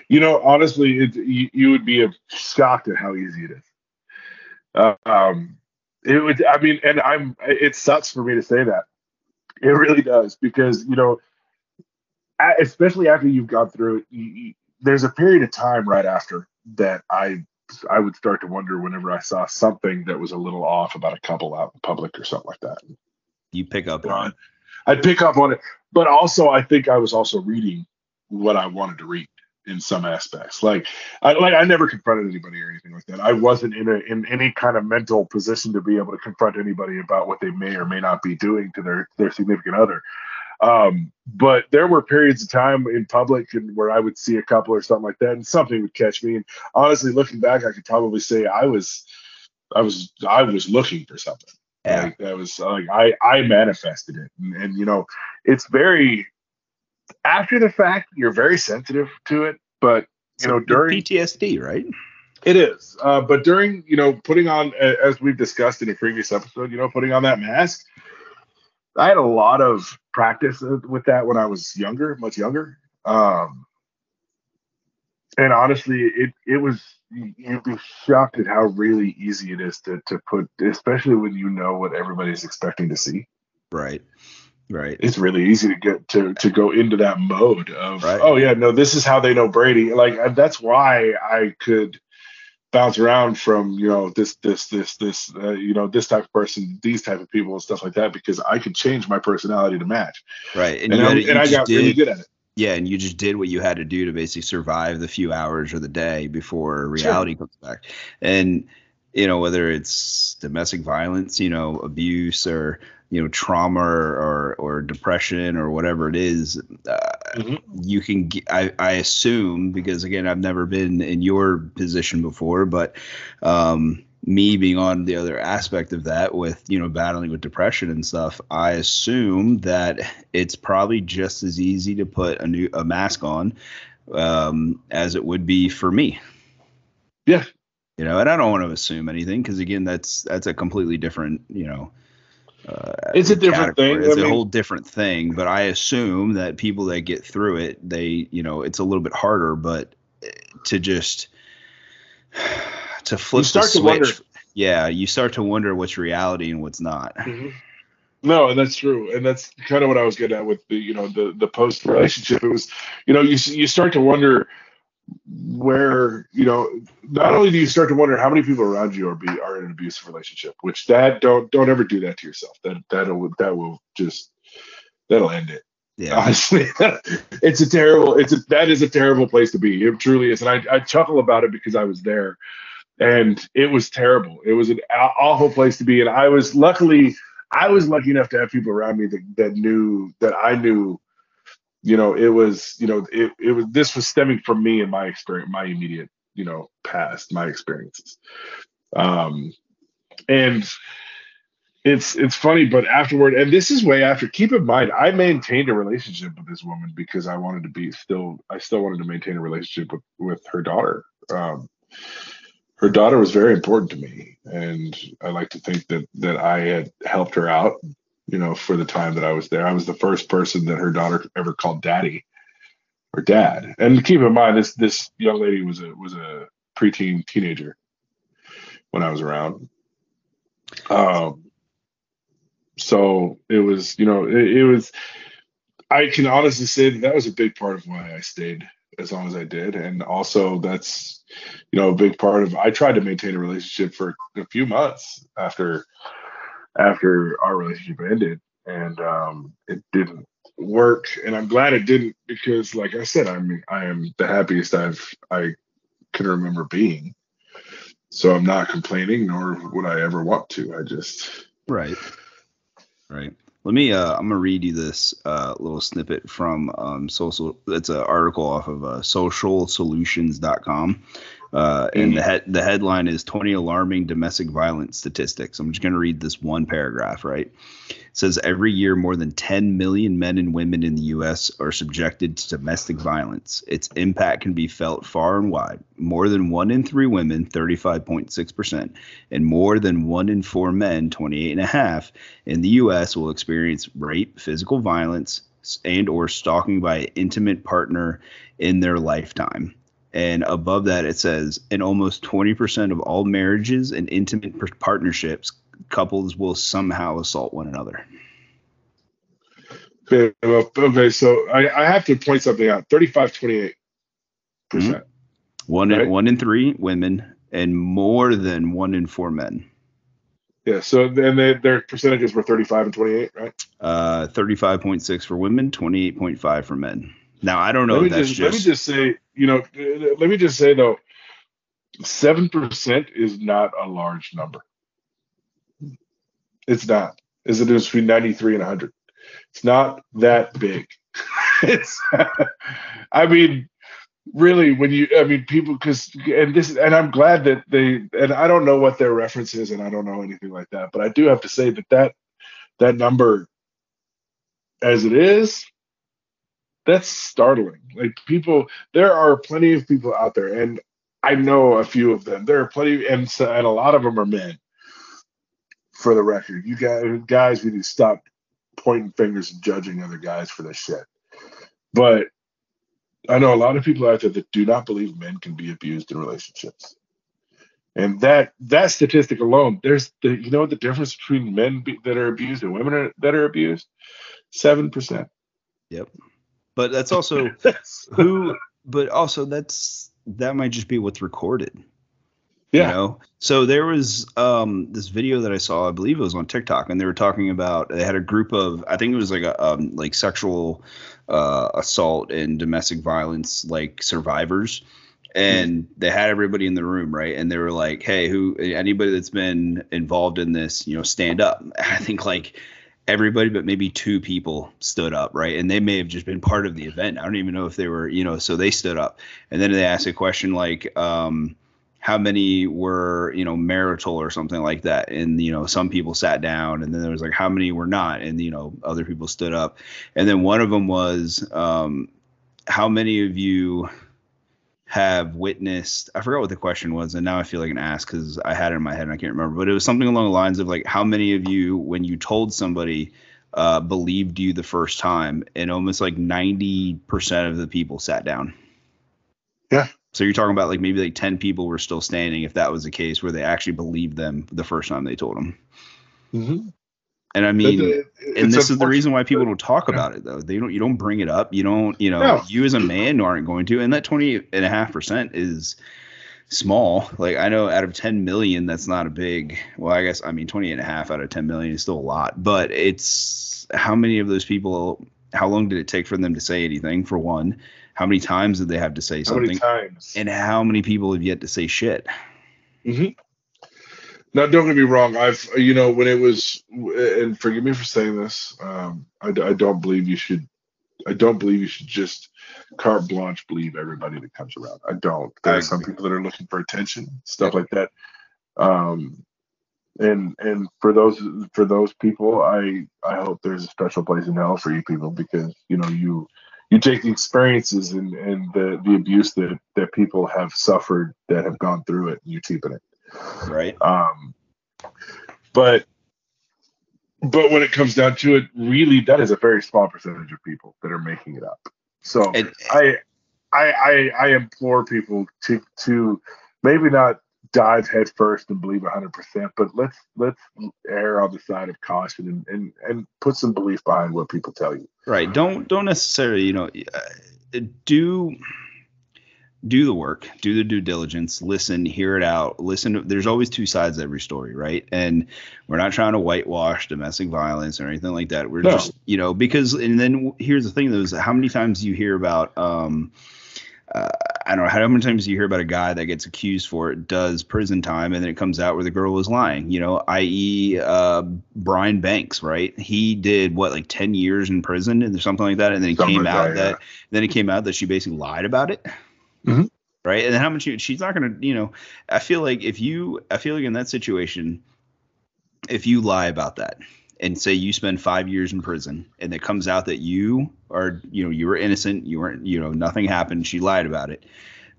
You know, honestly, it, you, you would be shocked at how easy it is. Uh, um, it would. I mean, and I'm. It sucks for me to say that. It really does because you know, especially after you've gone through it, you, you, there's a period of time right after that I I would start to wonder whenever I saw something that was a little off about a couple out in public or something like that. You pick up on it. I'd pick up on it, but also I think I was also reading what I wanted to read in some aspects. Like I like I never confronted anybody or anything like that. I wasn't in a in any kind of mental position to be able to confront anybody about what they may or may not be doing to their their significant other. Um, but there were periods of time in public and where I would see a couple or something like that, and something would catch me. And honestly, looking back, I could probably say I was, I was, I was looking for something. Yeah. Like that was like I I manifested it, and, and you know, it's very after the fact. You're very sensitive to it, but you know, during PTSD, right? it is. Uh, but during, you know, putting on, as we've discussed in a previous episode, you know, putting on that mask, I had a lot of practice with that when I was younger, much younger. Um, and honestly, it it was you'd be shocked at how really easy it is to to put, especially when you know what everybody's expecting to see. Right. Right. It's really easy to get to to go into that mode of, Right. oh yeah, no, this is how they know Brady. Like uh, that's why I could bounce around from you know this this this this uh, you know this type of person these type of people and stuff like that because i could change my personality to match Right. And, and, you, I, had, you and I got did, really good at it Yeah, and you just did what you had to do to basically survive the few hours or the day before reality comes back. And you know, whether it's domestic violence, you know, abuse or you know, trauma or or, depression or whatever it is, uh, Mhm. you can. I I assume because again, I've never been in your position before, but um, me being on the other aspect of that with you know battling with depression and stuff i assume that it's probably just as easy to put a new a mask on um, as it would be for me Yeah. you know and i don't want to assume anything because again that's that's a completely different you know uh, It's a different category. thing. It's I a mean- whole different thing. But I assume that people that get through it, they, you know, it's a little bit harder. But eh, to just to flip start the switch, wonder- yeah, you start to wonder what's reality and what's not. No, and that's true, and that's kind of what I was getting at with the you know the the post relationship. It was you know you you start to wonder where you know not only do you start to wonder how many people around you are be are in an abusive relationship, which that don't don't ever do that to yourself. That that'll that will just that'll end it. Yeah, Honestly, it's a terrible. It's a that is a terrible place to be. It truly is, and I I chuckle about it because I was there, and it was terrible. It was an awful place to be, and I was luckily I was lucky enough to have people around me that, that knew that I knew. You know, it was you know it it was this was stemming from me and my experience, my immediate you know past, my experiences, um, and it's it's funny, but afterward, and this is way after. Keep in mind, I maintained a relationship with this woman because I wanted to be still. I still wanted to maintain a relationship with with her daughter. Um, her daughter was very important to me, and I like to think that that I had helped her out. You know, for the time that I was there, I was the first person that her daughter ever called daddy or dad. And keep in mind, this this young lady was a was a preteen teenager when I was around. Um, so it was, you know, it, it was. I can honestly say that that was a big part of why I stayed as long as I did, and also that's, you know, a big part of. I tried to maintain a relationship for a few months after after our relationship ended, and um, it didn't work, and I'm glad it didn't because, like I said, I'm I am the happiest I've I can remember being. So I'm not complaining, nor would I ever want to. I just Right. Right. Let me. Uh, I'm gonna read you this uh, little snippet from um, social. It's an article off of uh, SocialSolutions.com, uh, and the head the headline is 20 alarming domestic violence statistics. I'm just gonna read this one paragraph. Right. It says every year more than 10 million men and women in the U.S. are subjected to domestic violence. Its impact can be felt far and wide. More than one in three women, 35.6 percent, and more than one in four men, 28.5 in the US will experience rape, physical violence, and or stalking by an intimate partner in their lifetime. And above that it says in almost 20% of all marriages and intimate partnerships couples will somehow assault one another. Okay, well, okay, so I, I have to point something out. 35, 28 percent. One Right. in, one in 3 women and more than one in 4 men. Yeah. So then they, their percentages were 35 and 28, right? Uh 35.6 for women, 28.5 for men. Now I don't know let if that's just, just, let me just say, you know, let me just say though, seven percent is not a large number. It's not. As it is between 93 and 100. It's not that big. it's. I mean, really, when you, I mean, people, because, and this, and I'm glad that they, and I don't know what their reference is, and I don't know anything like that, but I do have to say that that that number, as it is, that's startling. Like people, there are plenty of people out there, and I know a few of them. There are plenty, and so, and a lot of them are men. For the record, you guys, guys, we need to stop pointing fingers and judging other guys for this shit. But I know a lot of people out there that do not believe men can be abused in relationships. And that that statistic alone, there's the you know the difference between men be, that are abused and women are, that are abused, seven percent. Yep. But that's also who but also that's that might just be what's recorded. Yeah. You know? So there was um this video that I saw, I believe it was on TikTok, and they were talking about they had a group of I think it was like a um like sexual uh assault and domestic violence like survivors. And they had everybody in the room, right? And they were like, "Hey, who? Anybody that's been involved in this, you know, stand up." I think like everybody but maybe two people stood up, right? And they may have just been part of the event. I don't even know if they were, you know, so they stood up. And then they asked a question like, um, how many were, you know, marital or something like that? And, you know, some people sat down and then there was like, how many were not? And, you know, other people stood up. And then one of them was, um, how many of you have witnessed i forgot what the question was and now i feel like an ass because i had it in my head and i can't remember but it was something along the lines of like how many of you when you told somebody uh, believed you the first time and almost like 90% of the people sat down Yeah. so you're talking about like maybe like 10 people were still standing if that was the case where they actually believed them the first time they told them Mm-hmm. And i mean and this is the reason why people don't talk Yeah. about it though. They don't you don't bring it up. You don't you know No. you as a man aren't going to. And that 20 and a half percent is small. Like i know out of 10 million that's not a big well i guess i mean 20 and a half out of 10 million is still a lot. But it's how many of those people how long did it take for them to say anything for one? How many times did they have to say How many something? times? and how many people have yet to say shit? Hmm Now, don't get me wrong. I've, you know, when it was, and forgive me for saying this, um, I, I don't believe you should, I don't believe you should just carte blanche believe everybody that comes around. I don't. There are some people that are looking for attention, stuff like that. Um, and and for those for those people, I I hope there's a special place in hell for you people because you know you you take the experiences and and the the abuse that that people have suffered that have gone through it, and you keep it. Right Um, but but when it comes down to it, really, that is a very small percentage of people that are making it up. So and I, I, I, I implore people to to maybe not dive head first and believe 100%, but let's let's err on the side of caution and and, and put some belief behind what people tell you. right don't don't necessarily you know uh, do do the work do the due diligence listen hear it out listen to, there's always two sides to every story right and we're not trying to whitewash domestic violence or anything like that we're No. just you know because and then here's the thing though is how many times you hear about um uh, I don't know how many times you hear about a guy that gets accused for it, does prison time, and then it comes out where the girl was lying. You know, i.e., uh, Brian Banks, right? He did what like ten years in prison and something like that, and then it Something came like out that, that then it came out that she basically lied about it. Mhm. Right, and how much you, she's not gonna, you know, I feel like if you, I feel like in that situation, if you lie about that and say you spend five years in prison and it comes out that you are you know you were innocent you weren't you know nothing happened she lied about it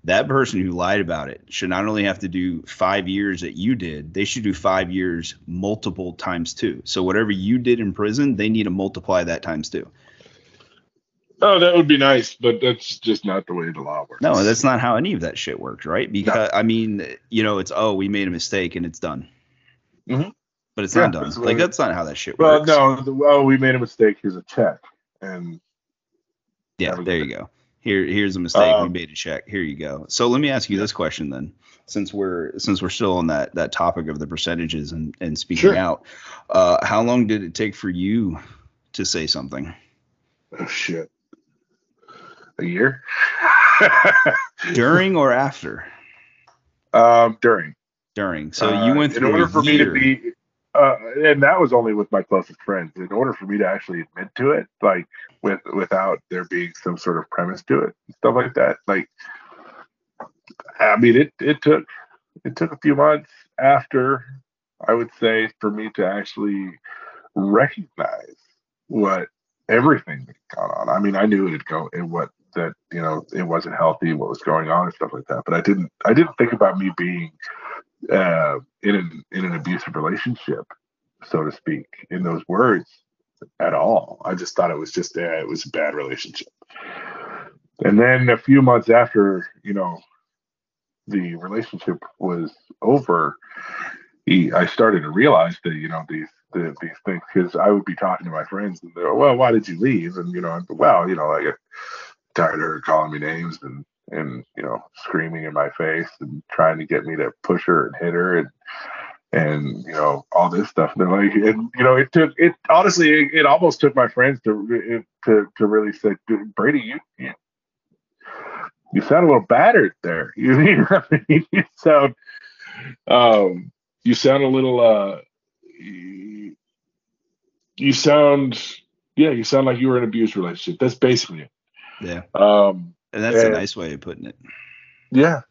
that person who lied about it should not only have to do five years that you did they should do five years multiple times two. So whatever you did in prison they need to multiply that times two Oh, that would be nice, but that's just not the way the law works. no that's not how any of that shit works right because i mean you know it's oh we made a mistake and it's done Mhm. but it's Yeah, not done that's like that's not how that shit Well, works Well, no. The, oh, we made a mistake. Here's a check, and Yeah, there you go. Here, here's a mistake. we Um, made a check. Here you go. So let me ask you this question then, since we're since we're still on that that topic of the percentages and and speaking Sure. out. Uh, how long did it take for you to say something? oh shit, a year. During or after? um, during. During. So Uh, you went in through order a for year. me to be uh, and that was only with my closest friends in order for me to actually admit to it like with without there being some sort of premise to it stuff like that like i mean it it took it took a few months after i would say for me to actually recognize what everything that had gone on i mean i knew it had go and what that you know it wasn't healthy what was going on and stuff like that but i didn't i didn't think about me being uh, in an in an abusive relationship, so to speak, in those words at all. I just thought it was just uh, it was a bad relationship. And then a few months after, you know, the relationship was over, he, I started to realize that you know these the, these things because I would be talking to my friends and they're well, why did you leave? And you know, well, you know, get tired of her calling me names and and you know screaming in my face and trying to get me to push her and hit her and and you know all this stuff. And they're like, and you know, it took it honestly, it, it almost took my friends to it, to to really say, Brady, you, you you sound a little battered there. You, you sound um you sound a little uh you, you sound yeah you sound like you were in an abused relationship. That's basically it. Yeah, Um and that's a nice way of putting it. yeah.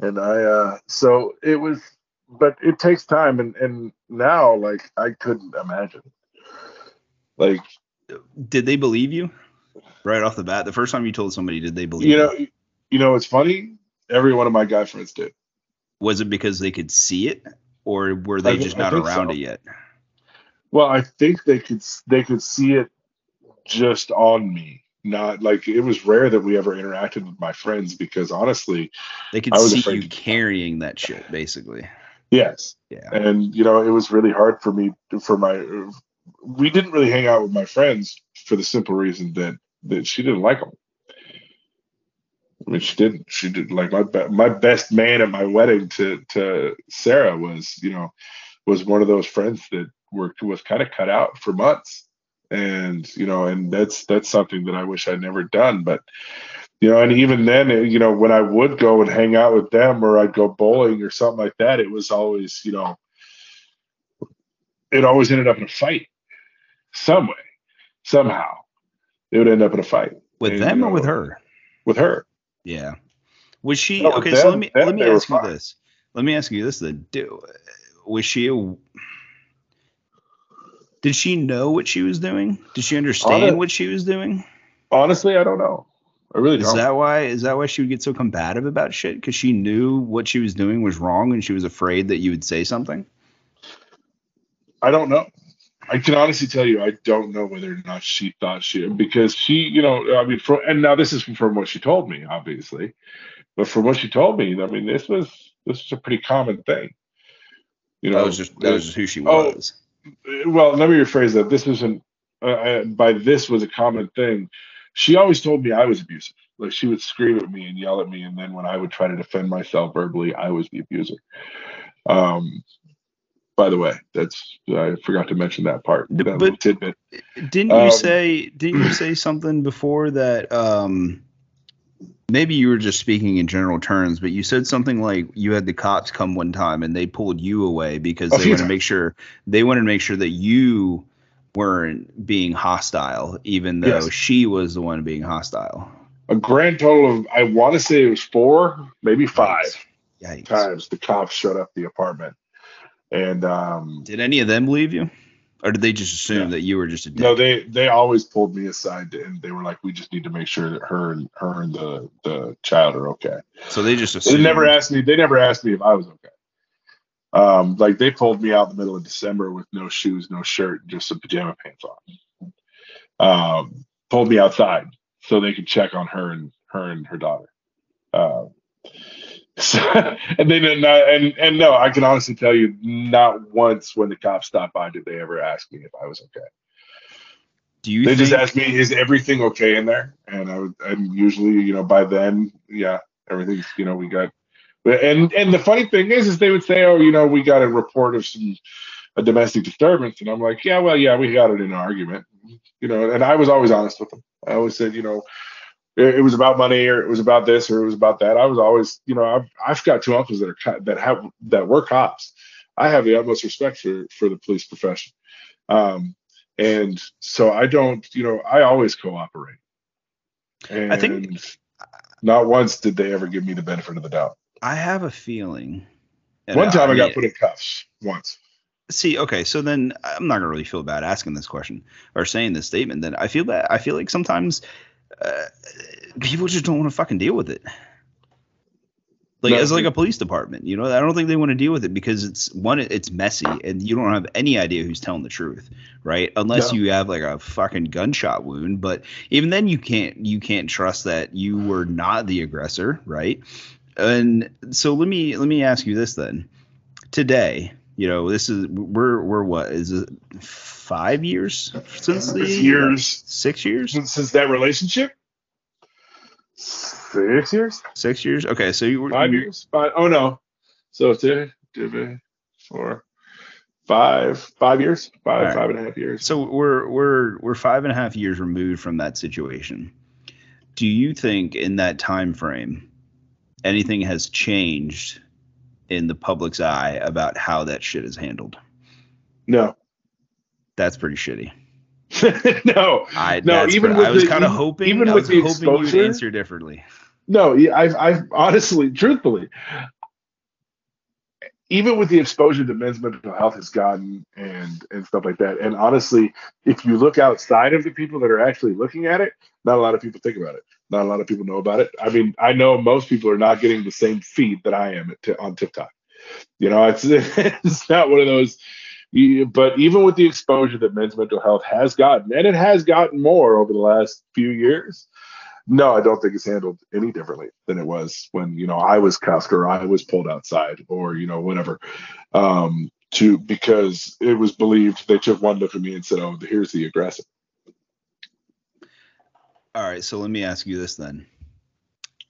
And I uh so it was but it takes time and and now like I couldn't imagine. Like Did they believe you right off the bat? The first time you told somebody, did they believe you know you know it's funny Every one of my guy friends did. Was it because they could see it, or were they I- just not around so. it yet? Well, I think they could they could see it just on me. Not like it was rare that we ever interacted with my friends because honestly, They could I was see you carrying that shit, basically. yes. Yeah. And you know, it was really hard for me for my we didn't really hang out with my friends for the simple reason that that she didn't like them. I mean, she didn't. She did like my be- my best man at my wedding to to Sarah was you know was one of those friends that were was kind of cut out for months, and you know, and that's that's something that I wish I'd never done. But you know, and even then, you know, when I would go and hang out with them, or I'd go bowling or something like that, it was always you know, it always ended up in a fight, some way, somehow, it would end up in a fight With And, them you or with her? with her. Yeah. Was she No, okay? so let me let me ask you fine. this. Let me ask you this then. Do, was she a did she know what she was doing? Did she understand Honest- what she was doing? Honestly, I don't know. I really Is don't. that why? Is that why she would get so combative about shit? Because she knew what she was doing was wrong, and she was afraid that you would say something. I don't know. I can honestly tell you, I don't know whether or not she thought she because she, you know, I mean, from and now this is from what she told me, obviously, but from what she told me, I mean, this was this was a pretty common thing. You know, That was just that was just who she Oh. Well, let me rephrase that. This isn't uh, uh, by this was a common thing. She always told me I was abusive. Like she would scream at me and yell at me, and then when I would try to defend myself verbally, I was the abuser. Um, by the way, that's I forgot to mention that part. That but- tidbit. Didn't you Um, say didn't you say something before that um maybe you were just speaking in general terms, but you said something like you had the cops come one time and they pulled you away because A they wanted to make sure they wanted to make sure that you weren't being hostile, even though Yes. she was the one being hostile. A grand total of I want to say it was four, maybe five Yikes. times the cops showed up the apartment, and um, Did any of them leave you? Or did they just assume No. that you were just a dick? No, they they always pulled me aside and they were like, "We just need to make sure that her and her and the the child are okay." so they just assumed. They never asked me. They never asked me if I was okay. Um, like they pulled me out in the middle of December with no shoes, no shirt, just some pajama pants on. Um, pulled me outside so they could check on her and her and her daughter. Um, so, and they did not. And and no, I can honestly tell you, not once when the cops stopped by did they ever ask me if I was okay. Do you they think, just asked me, "Is everything okay in there?" And I would, and usually, you know, by then, yeah, everything's, you know, we got. And and the funny thing is, is they would say, "Oh, you know, we got a report of some a domestic disturbance," and I'm like, "Yeah, well, yeah, we got it in an argument," you know. And I was always honest with them. I always said, you know, it, it was about money, or it was about this, or it was about that. I was always, you know, I've I've got two uncles that are that have that were cops. I have the utmost respect for for the police profession. Um, and so I don't, you know, I always cooperate. And I think- not once did they ever give me the benefit of the doubt. I have a feeling. One time I, got mean- put in cuffs once. See, okay, so then I'm not gonna really feel bad asking this question or saying this statement. Then I feel bad. I feel like sometimes uh, people just don't want to fucking deal with it. Like No, as like a police department, you know, I don't think they want to deal with it because it's one, it's messy, and you don't have any idea who's telling the truth, right? Unless No. you have like a fucking gunshot wound, but even then, you can't you can't trust that you were not the aggressor, right? And so let me let me ask you this then. Today, you know, this is we're we're what is it five years since the Six years six years since, since that relationship. Six years, six years okay so you were five you- years, five. Oh no, so two, two, eh, four, five, five years, five, right. five and a half years. So we're we're we're five and a half years removed from that situation. Do you think in that time frame anything has changed in the public's eye about how that shit is handled? No, That's pretty shitty. no, I No, even pre- with I was the- kind of hoping even I with the hoping you'd exposure- answer differently. No, I've, I've honestly, truthfully, even with the exposure that men's mental health has gotten and and stuff like that, and honestly, if you look outside of the people that are actually looking at it, not a lot of people think about it. Not a lot of people know about it. I mean, I know most people are not getting the same feed that I am t- on TikTok. You know, it's it's not one of those. But even with the exposure that men's mental health has gotten, and it has gotten more over the last few years, no, I don't think it's handled any differently than it was when you know I was cuffed or I was pulled outside or you know whatever. Um, to because it was believed they took one look at me and said, "Oh, here's the aggressor." All right, so let me ask you this then.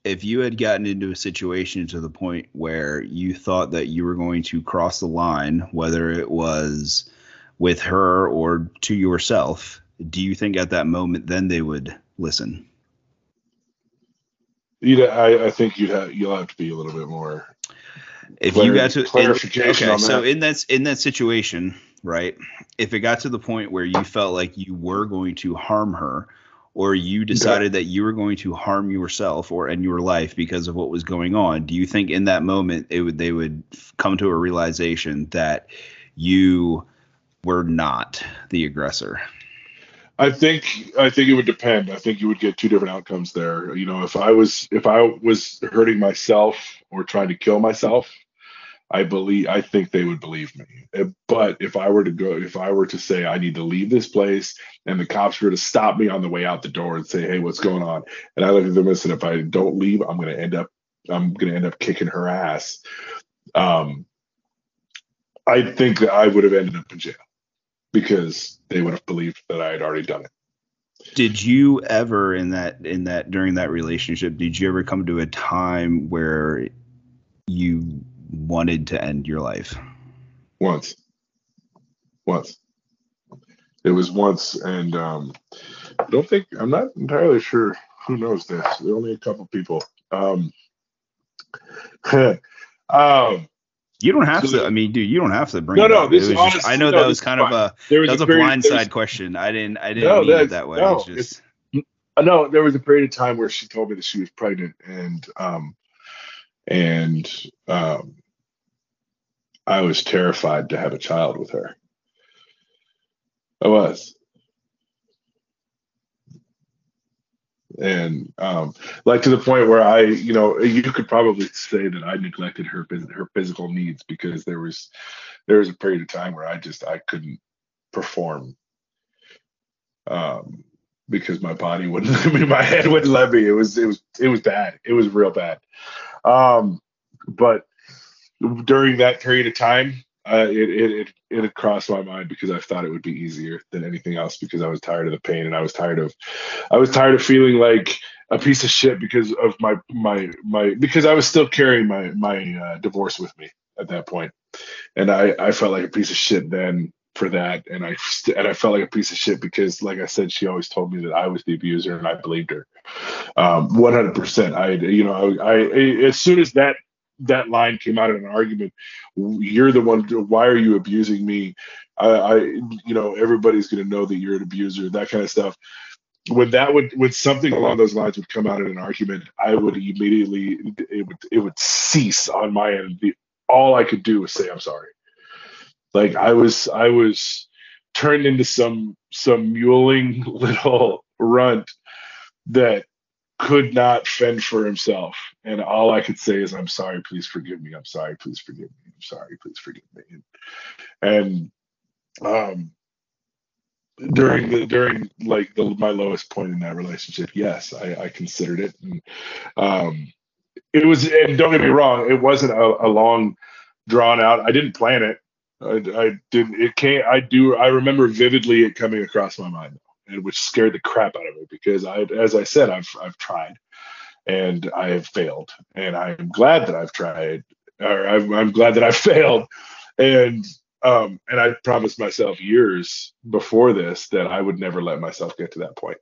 If you had gotten into a situation to the point where you thought that you were going to cross the line, whether it was with her or to yourself, do you think at that moment then they would listen? You, I, I think you'd have you'll have to be a little bit more. If you got to clarification, in, okay, so in that in that situation, right? If it got to the point where you felt like you were going to harm her, or you decided that you were going to harm yourself or end your life because of what was going on do you think in that moment it would they would come to a realization that you were not the aggressor? I think i think it would depend. I think you would get two different outcomes there. You know if i was if i was hurting myself or trying to kill myself I believe I think they would believe me. Eh, but if I were to go, if I were to say I need to leave this place, and the cops were to stop me on the way out the door and say, "Hey, what's going on?" and I look at them and said, "If I don't leave, I'm going to end up, I'm going to end up kicking her ass." Um, I think that I would have ended up in jail because they would have believed that I had already done it. Did you ever in that in that during that relationship? Did you ever come to a time where you wanted to end your life? Once. Once. It was once, and um, I don't think I'm not entirely sure who knows this. There are only a couple people. Um, um, you don't have so to. I mean, dude, you don't have to bring. No, no. This is honestly, I know no, that was kind of a there was that was a, blindside question. I didn't. I didn't no, mean it that way. No, just. No, there was a period of time where she told me that she was pregnant, and um, and um, I was terrified to have a child with her. I was. And um, like to the point where I, you know, you could probably say that I neglected her her physical needs because there was there was a period of time where I just I couldn't perform um, because my body wouldn't I mean, my head wouldn't let me. It was it was it was bad. It was real bad. Um, but during that period of time, uh, it, it, it it had crossed my mind because I thought it would be easier than anything else because I was tired of the pain and I was tired of I was tired of feeling like a piece of shit because of my my my because I was still carrying my my uh, divorce with me at that point, and I I felt like a piece of shit then for that. And I and I felt like a piece of shit because like I said she always told me that I was the abuser and I believed her. Um 100% I you know I, I as soon as that that line came out in an argument you're the one why are you abusing me? I, I you know everybody's going to know that you're an abuser that kind of stuff. When that would when something along those lines would come out in an argument i would immediately it would it would cease on my end. The, all i could do was say i'm sorry like i was i was turned into some some mewling little runt that could not fend for himself. And all I could say is, I'm sorry, please forgive me. I'm sorry, please forgive me. I'm sorry, please forgive me. And, um, during the during like the, my lowest point in that relationship, yes, I, I considered it. And um, it was, and don't get me wrong, it wasn't a, a long drawn out. I didn't plan it. I, I didn't. It can't. I do. I remember vividly it coming across my mind and which scared the crap out of me because I, as I said, I've I've tried, and I have failed, and I'm glad that I've tried, or I'm, I'm glad that I failed, and um, and I promised myself years before this that I would never let myself get to that point.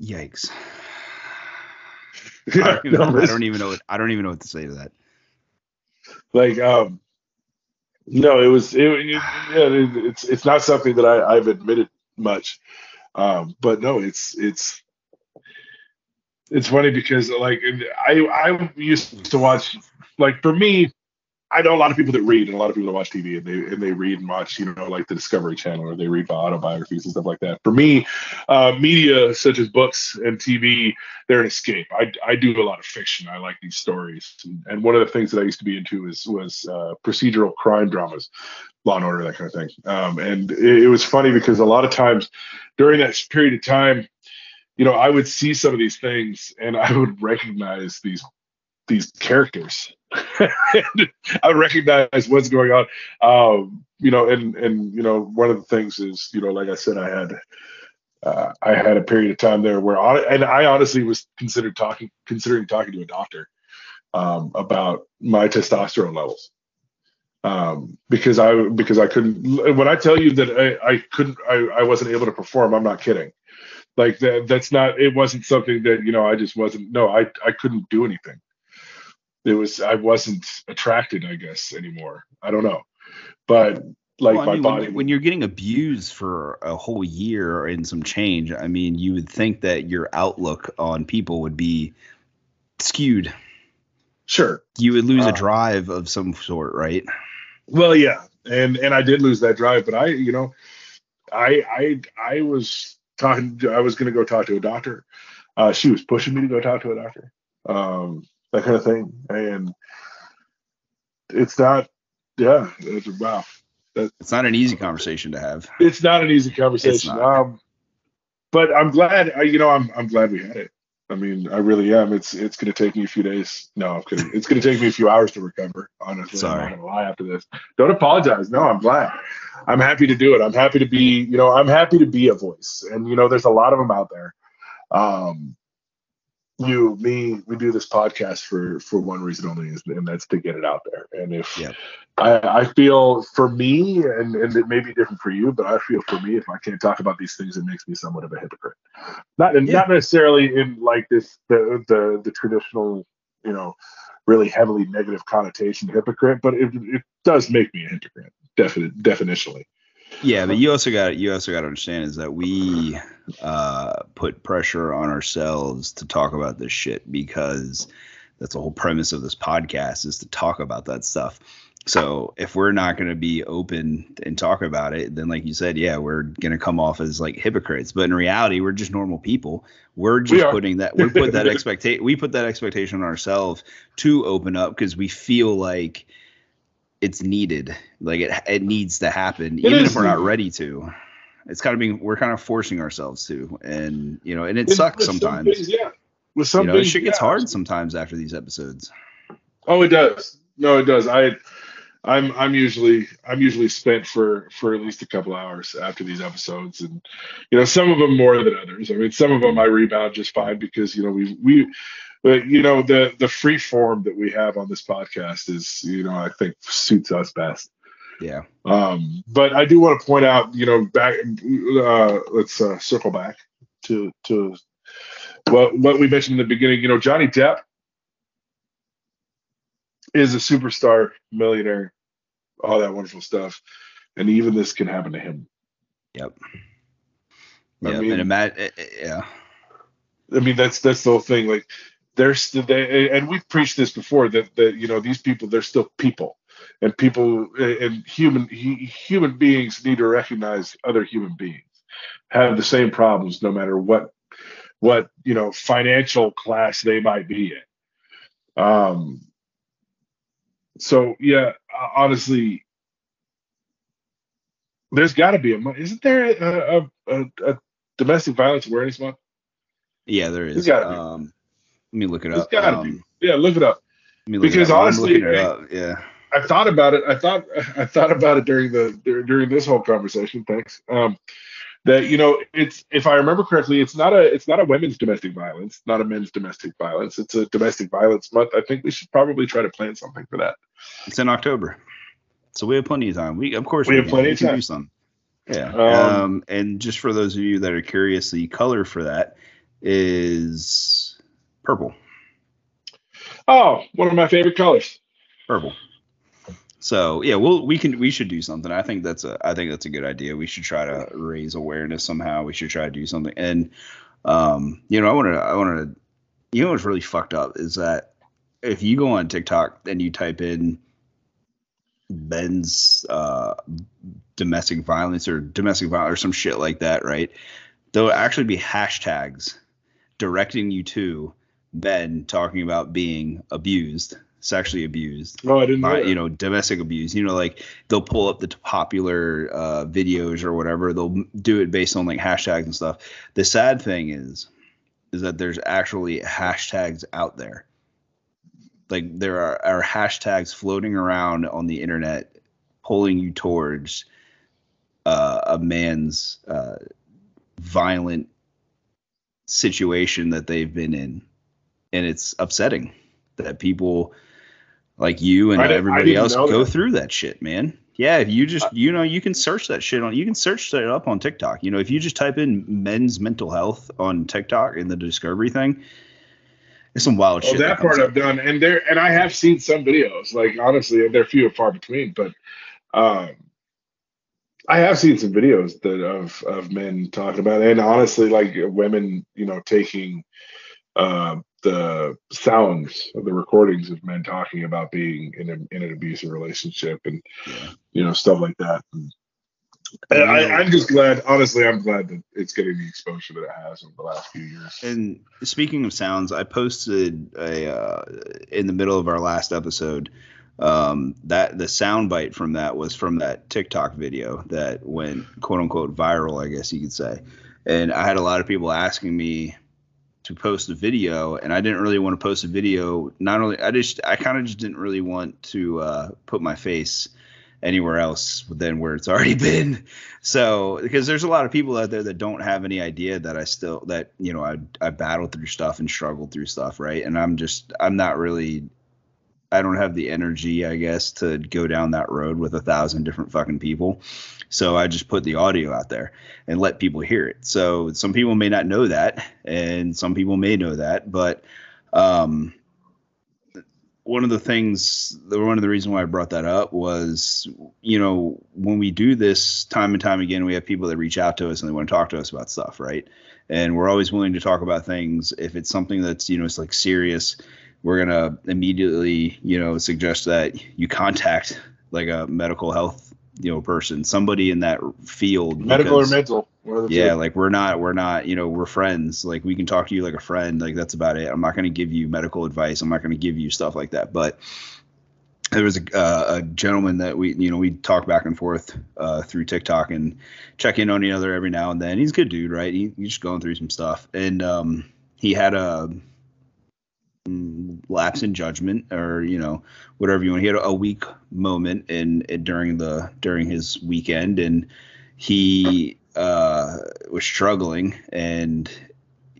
Yikes! I, don't even, I don't even know. What, I don't even know what to say to that. Like, um, no, it was it, it, it, it's it's not something that I, I've admitted much, um, but no, it's it's it's funny because like I I used to watch like for me I know a lot of people that read and a lot of people that watch TV and they and they read and watch, you know, like the Discovery Channel or they read autobiographies and stuff like that. For me, uh, media such as books and TV, they're an escape. I, I do a lot of fiction. I like these stories, and, and one of the things that I used to be into is was uh, procedural crime dramas, Law and Order, that kind of thing. Um, and it, it was funny because a lot of times during that period of time, you know, I would see some of these things and I would recognize these these characters. I recognize what's going on. Um, you know, and and you know, one of the things is, you know, like I said, I had uh, I had a period of time there where, I, and I honestly was considered talking, considering talking to a doctor um, about my testosterone levels, um, because I because I couldn't. When I tell you that I, I couldn't, I, I wasn't able to perform, I'm not kidding. Like that, that's not. It wasn't something that you know. I just wasn't. No, I I couldn't do anything it was I wasn't attracted, I guess, anymore. I don't know, but like well, my mean, body. When, when, you're getting abused for a whole year and some change, I mean, you would think that your outlook on people would be skewed. Sure, you would lose uh, a drive of some sort, right? Well, yeah, and and I did lose that drive, but I, you know, I I I was talking. I was going to go talk to a doctor. Uh, she was pushing me to go talk to a doctor. Um, that kind of thing. And it's not, yeah, it's wow. That, it's not an easy conversation to have. It's not an easy conversation. Um, but I'm glad, you know, I'm I'm glad we had it. I mean, I really am. It's it's going to take me a few days. No, I'm kidding. It's going to take me a few hours to recover. Honestly, Sorry. I'm not going to lie after this. Don't apologize. No, I'm glad. I'm happy to do it. I'm happy to be. You know, I'm happy to be a voice. And you know, there's a lot of them out there. Um, you, me, we do this podcast for for one reason only, and that's to get it out there. And if yeah. I, I feel for me, and and it may be different for you, but I feel for me, if I can't talk about these things, it makes me somewhat of a hypocrite. Not yeah. not necessarily in like this the the the traditional, you know, really heavily negative connotation hypocrite, but it it does make me a hypocrite, definite definitionally. Yeah, but you also got you also got to understand is that we uh, put pressure on ourselves to talk about this shit because that's the whole premise of this podcast is to talk about that stuff. So if we're not going to be open and talk about it, then like you said, yeah, we're going to come off as like hypocrites. But in reality, we're just normal people. We're just we putting that we put that expectation we put that expectation on ourselves to open up because we feel like it's needed. Like it it needs to happen, it even if we're not ready to. It's kind of being we're kind of forcing ourselves to, and you know, and it with, sucks with sometimes. Some things, yeah, with some you know, shit gets yeah. hard sometimes after these episodes. Oh, it does. No, it does. I, I'm I'm usually I'm usually spent for for at least a couple hours after these episodes, and you know, some of them more than others. I mean, some of them I rebound just fine because you know we we but you know the the free form that we have on this podcast is you know i think suits us best. Yeah. Um but i do want to point out you know back uh let's uh, circle back to to what what we mentioned in the beginning. You know johnny depp is a superstar millionaire all that wonderful stuff. And even this can happen to him. Yep. Yeah I mean, and imagine, eh, eh, yeah. I mean that's that's the whole thing. Like they're still they and we've preached this before that that you know these people they're still people. And people and human human beings need to recognize other human beings have the same problems no matter what what you know financial class they might be in. Um so yeah honestly there's got to be a isn't there a, a, a, domestic violence awareness month? Yeah there is. Um let me look it it's up. Gotta um, be. Yeah, look it up. Because honestly, yeah, I thought about it. I thought I thought about it during the during this whole conversation. Thanks. Um, that you know, it's if I remember correctly, it's not a it's not a women's domestic violence, not a men's domestic violence. It's a domestic violence month. I think we should probably try to plan something for that. It's in October, so we have plenty of time. We of course we, we have can, plenty of time. Do some. Yeah. Um, um, and just for those of you that are curious, the color for that is Purple. Oh, one of my favorite colors. Purple. So yeah, we'll we can we should do something. I think that's a I think that's a good idea. We should try to raise awareness somehow. We should try to do something. And um, you know, I want to I want to you know what's really fucked up is that if you go on TikTok and you type in men's uh, domestic violence or domestic violence or some shit like that, right? There'll actually be hashtags directing you to men talking about being abused, sexually abused. Oh, I didn't know. by, that. you know, domestic abuse. You know, like they'll pull up the popular uh, videos or whatever. They'll do it based on like hashtags and stuff. The sad thing is, is that there's actually hashtags out there. Like there are, are hashtags floating around on the internet, pulling you towards uh, a man's uh, violent situation that they've been in, and it's upsetting that people like you and I everybody else go that. through that shit, man. Yeah, if you just you know you can search that shit on you can search that up on TikTok. You know, if you just type in men's mental health on TikTok in the discovery thing, it's some wild Well, shit. that comes part up. I've done, and there, and I have seen some videos. Like honestly, they're few and far between, but um, I have seen some videos that of of men talking about, it. and honestly, like women, you know, taking uh, the sounds of the recordings of men talking about being in, a, in an abusive relationship and Yeah. you know stuff like that. And Well, I, I'm just glad. Honestly, I'm glad that it's getting the exposure that it has over the last few years. And speaking of sounds, I posted a uh, in the middle of our last episode. Um, that the sound bite from that was from that TikTok video that went quote unquote viral, I guess you could say. And I had a lot of people asking me to post a video, and I didn't really want to post a video. Not only I just I kind of just didn't really want to uh, put my face anywhere else than where it's already been. So because there's a lot of people out there that don't have any idea that I still that you know I I battled through stuff and struggled through stuff, right? And I'm just I'm not really I don't have the energy, I guess, to go down that road with a thousand different fucking people. So I just put the audio out there and let people hear it. So some people may not know that, and some people may know that, but um, one of the things, one of the reasons why I brought that up was, you know, when we do this time and time again, we have people that reach out to us and they want to talk to us about stuff, right? And we're always willing to talk about things. If it's something that's, you know, it's like serious, we're gonna immediately, you know, suggest that you contact like a medical health, you know, person, somebody in that field. Medical or mental? One of the yeah two. like we're not we're not you know we're friends like we can talk to you like a friend like that's about it i'm not going to give you medical advice i'm not going to give you stuff like that but there was a, uh, a gentleman that we you know we talk back and forth uh, through tiktok and check in on each other every now and then he's a good dude right he, he's just going through some stuff and um, he had a mm, lapse in judgment or you know whatever you want. He had a, weak moment in, in during the during his weekend and he uh, was struggling and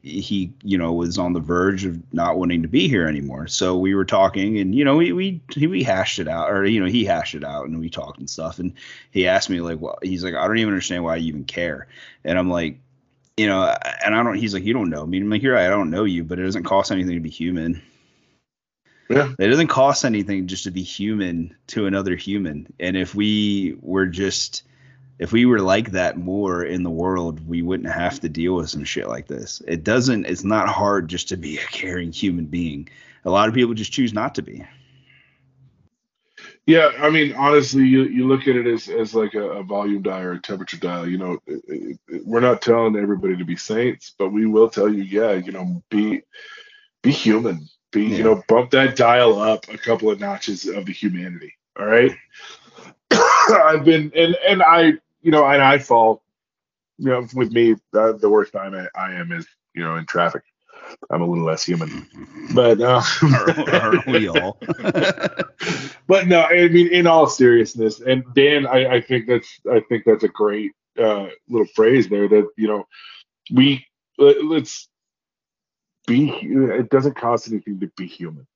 he you know was on the verge of not wanting to be here anymore. So we were talking and you know we we we hashed it out or you know he hashed it out and we talked and stuff. And he asked me like well he's like i don't even understand why you even care. And i'm like you know and i don't he's like you don't know me. I'm like right i don't know you but it doesn't cost anything to be human Yeah. it doesn't cost anything just to be human to another human and if we were just if we were like that more in the world, we wouldn't have to deal with some shit like this. It doesn't, it's not hard just to be a caring human being. A lot of people just choose not to be. Yeah, I mean, honestly, you, you look at it as, as like a, a volume dial or a temperature dial. You know, it, it, it- we're not telling everybody to be saints, but we will tell you, yeah, you know, be be human. Be Yeah. you know, bump that dial up a couple of notches of the humanity. All right. I've been and and I you know and I fall. You know, with me, the, the worst time I, I am is you know in traffic. I'm a little less human, but uh, Aren't we all? but no, I mean, in all seriousness, and Dan, I, I think that's I think that's a great uh, little phrase there. That you know, we let, let's be. It doesn't cost anything to be human.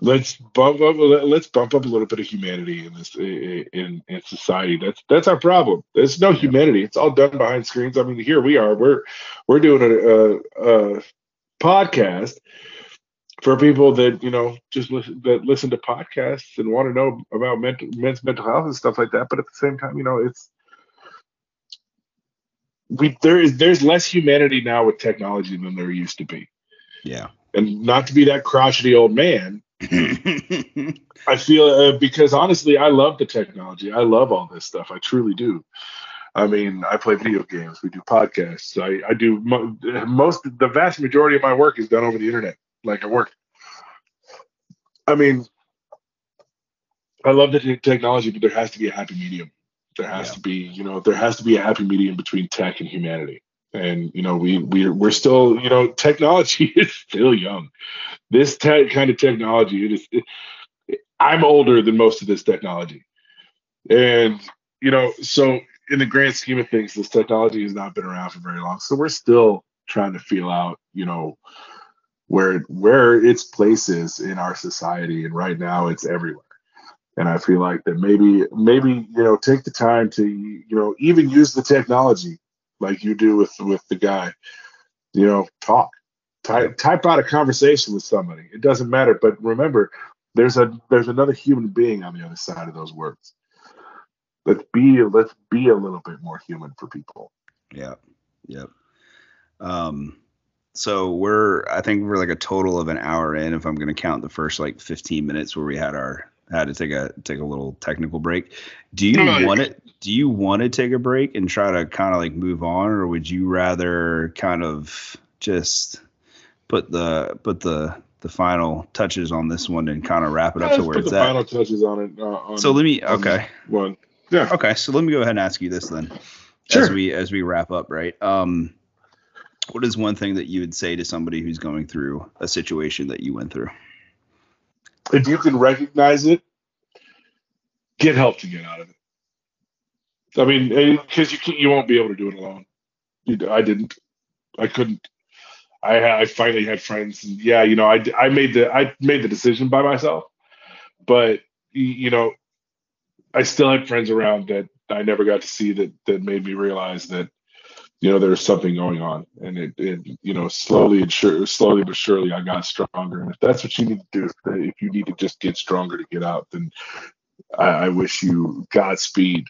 Let's bump up. Let's bump up a little bit of humanity in this in in society. That's that's our problem. There's no humanity. It's all done behind screens. I mean, here we are. We're we're doing a, a, a podcast for people that you know just listen that listen to podcasts and want to know about mental men's mental health and stuff like that but at the same time you know it's we there is there's less humanity now with technology than there used to be yeah. and not to be that crotchety old man I feel uh, because honestly, I love the technology. I love all this stuff. I truly do. I mean, I play video games. We do podcasts. I, I do mo- most, the vast majority of my work is done over the internet, like at work. I mean, I love the t- technology, but there has to be a happy medium. There has Yeah. to be, you know, there has to be a happy medium between tech and humanity. And you know, we we we're still, you know, technology is still young. This te- kind of technology, it is. It, I'm older than most of this technology, and you know, so in the grand scheme of things, this technology has not been around for very long. So we're still trying to feel out, you know, where where its place is in our society. And right now, it's everywhere. And I feel like that maybe maybe you know take the time to you know even use the technology like you do with with the guy. You know, talk, type type out a conversation with somebody. It doesn't matter, but remember, there's a there's another human being on the other side of those words. Let's be let's be a little bit more human for people. Yep. Yep. Um, so we're I think we're like a total of an hour in if I'm gonna count the first like 15 minutes where we had our had to take a take a little technical break. Do you No, want it do you want to take a break and try to kind of like move on or would you rather kind of just put the put the the final touches on this one and kind of wrap it up to where put it's the at? final touches on it. Uh, on So let me okay. one. Yeah, Okay, so let me go ahead and ask you this then, sure. as we as we wrap up, right? Um, what is one thing that you would say to somebody who's going through a situation that you went through? If you can recognize it, get help to get out of it. I mean, because you can, you won't be able to do it alone. You, I didn't. I couldn't. I I finally had friends. And yeah, you know, I I made the I made the decision by myself, but you know, I still had friends around that I never got to see that that made me realize that you know there was something going on, and it, it you know slowly and sure slowly but surely I got stronger. And if that's what you need to do, if, if you need to just get stronger to get out, then I, I wish you Godspeed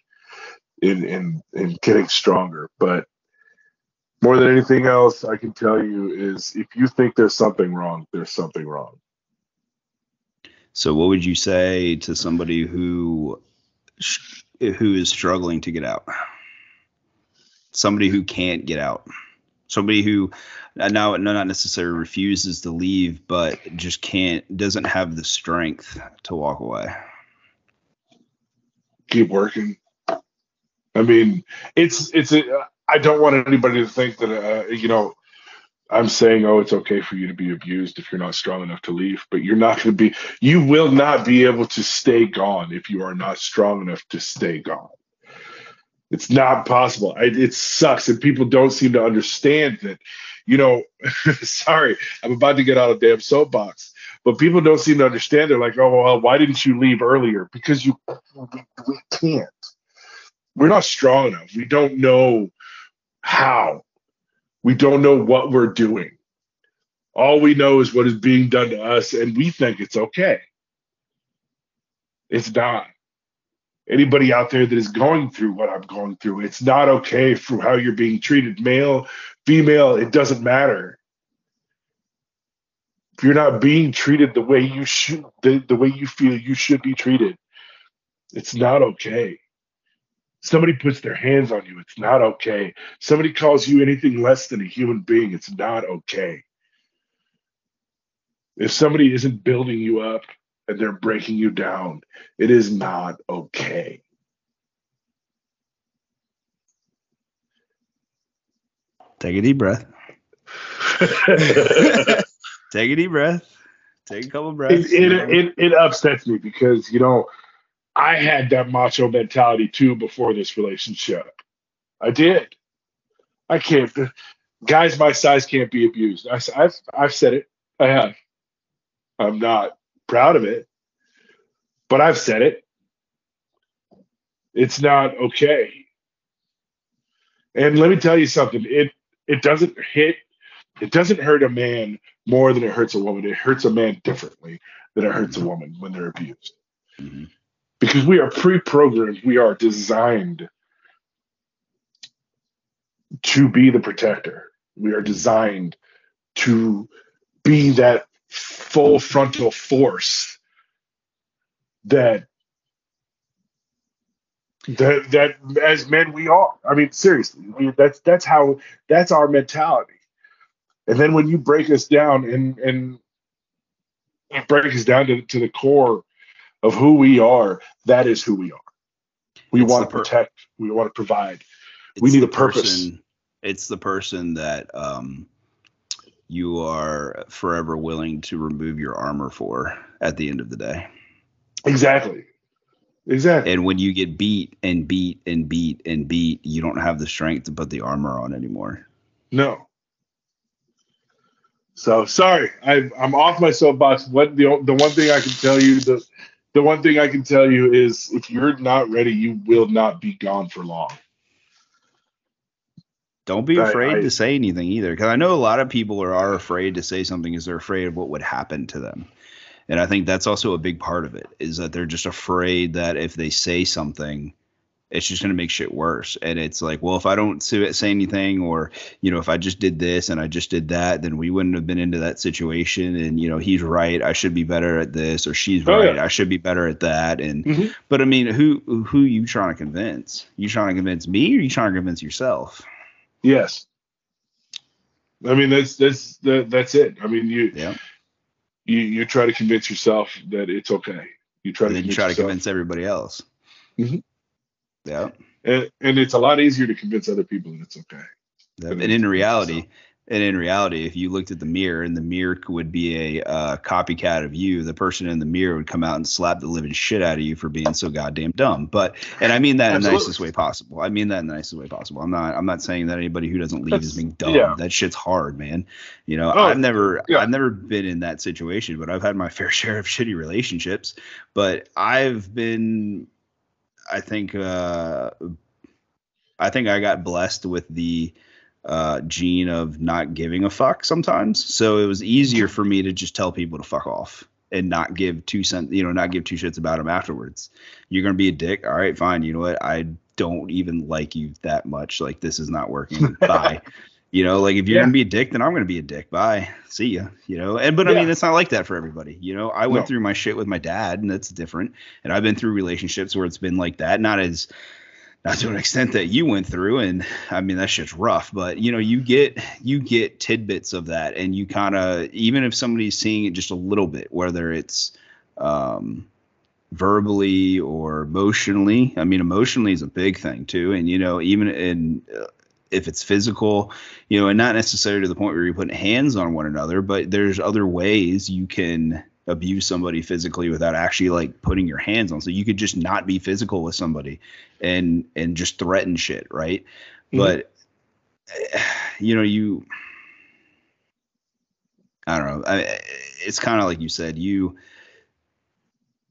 in in in getting stronger. But more than anything else, I can tell you is if you think there's something wrong, there's something wrong. So, what would you say to somebody who who is struggling to get out? Somebody who can't get out. Somebody who uh, now not necessarily refuses to leave, but just can't doesn't have the strength to walk away. keep working. I mean, it's it's a, I don't want anybody to think that uh, you know I'm saying oh it's okay for you to be abused if you're not strong enough to leave, but you're not going to be you will not be able to stay gone if you are not strong enough to stay gone. It's not possible. I, it sucks, and people don't seem to understand that. You know, sorry, I'm about to get out of damn soapbox, but people don't seem to understand. They're like, oh well, why didn't you leave earlier? Because you we, can't. We're not strong enough. We don't know how. We don't know what we're doing. All we know is what is being done to us, and we think it's okay. It's not. Anybody out there that is going through what I'm going through, it's not okay for how you're being treated, male, female, it doesn't matter. If you're not being treated the way you should, the, the way you feel you should be treated, it's not okay. Somebody puts their hands on you, it's not okay. Somebody calls you anything less than a human being, it's not okay. If somebody isn't building you up and they're breaking you down, it is not okay. Take a deep breath. Take a deep breath. Take a couple breaths. it, it, it upsets me because, you know, I had that macho mentality too before this relationship. I did. I can't. Guys my size can't be abused. I, have I've said it. I have. I'm not proud of it, but I've said it. It's not okay. And let me tell you something. It it doesn't hit. It doesn't hurt a man more than it hurts a woman. It hurts a man differently than it hurts a woman when they're abused Mhm. because we are pre-programmed we are designed to be the protector we are designed to be that full frontal force that that that as men we are. I mean, seriously, I mean, that's that's how that's our mentality. And then when you break us down and and you break us down to, to the core of who we are, that is who we are. We It's want to protect. We want to provide. We need a purpose. person- it's the person that um, you are forever willing to remove your armor for at the end of the day. Exactly. Exactly. And when you get beat and beat and beat and beat, you don't have the strength to put the armor on anymore. No. So sorry, I, I'm off my soapbox. What the the one thing I can tell you the the one thing I can tell you is if you're not ready, you will not be gone for long. Don't be afraid I- to say anything either, because I know a lot of people are, are afraid to say something because they're afraid of what would happen to them. And I think that's also a big part of it is that they're just afraid that if they say something, it's just going to make shit worse. And it's like, well, if I don't say, say anything, or you know, if I just did this and I just did that, then we wouldn't have been into that situation. And you know, he's right. I should be better at this, or she's Oh, right. yeah. I should be better at that. And Mhm. but I mean, who who you trying to convince? You trying to convince me, or you trying to convince yourself? Yes. I mean that's that's that, that's it. I mean you Yeah. you you try to convince yourself that it's okay. You try and to then you convince try to convince everybody else. Mhm. Yeah. and, and it's a lot easier to convince other people that it's okay. And in reality, yourself. And in reality, if you looked at the mirror and the mirror would be a uh, copycat of you, the person in the mirror would come out and slap the living shit out of you for being so goddamn dumb. But and I mean that in the nicest way possible. I mean that in the nicest way possible. I'm not I'm not saying that anybody who doesn't leave is being dumb. yeah. That shit's hard, man. You know, Oh, I've never yeah. I've never been in that situation, but I've had my fair share of shitty relationships. But I've been I think uh I think I got blessed with the uh, gene of not giving a fuck sometimes. So it was easier for me to just tell people to fuck off and not give two cent, you know, not give two shits about them afterwards. You're gonna be a dick. All right, fine. You know what? I don't even like you that much. Like this is not working. Bye. You know, like if you're Yeah. gonna be a dick, then I'm gonna be a dick. Bye. See ya. You know, and but I mean, it's not like that for everybody. You know, I went No. through my shit with my dad, and that's different. And I've been through relationships where it's been like that, not as not to an extent that you went through and i mean that shit's rough but you know you get you get tidbits of that and you kind of even if somebody's seeing it just a little bit whether it's um verbally or emotionally i mean emotionally is a big thing too and you know even in uh, if it's physical you know and not necessarily to the point where you're putting hands on one another but there's other ways you can abuse somebody physically without actually like putting your hands on. So you could just not be physical with somebody and and just threaten shit right? Mhm. but eh, you know you i don't know. I, it's kind of like you said you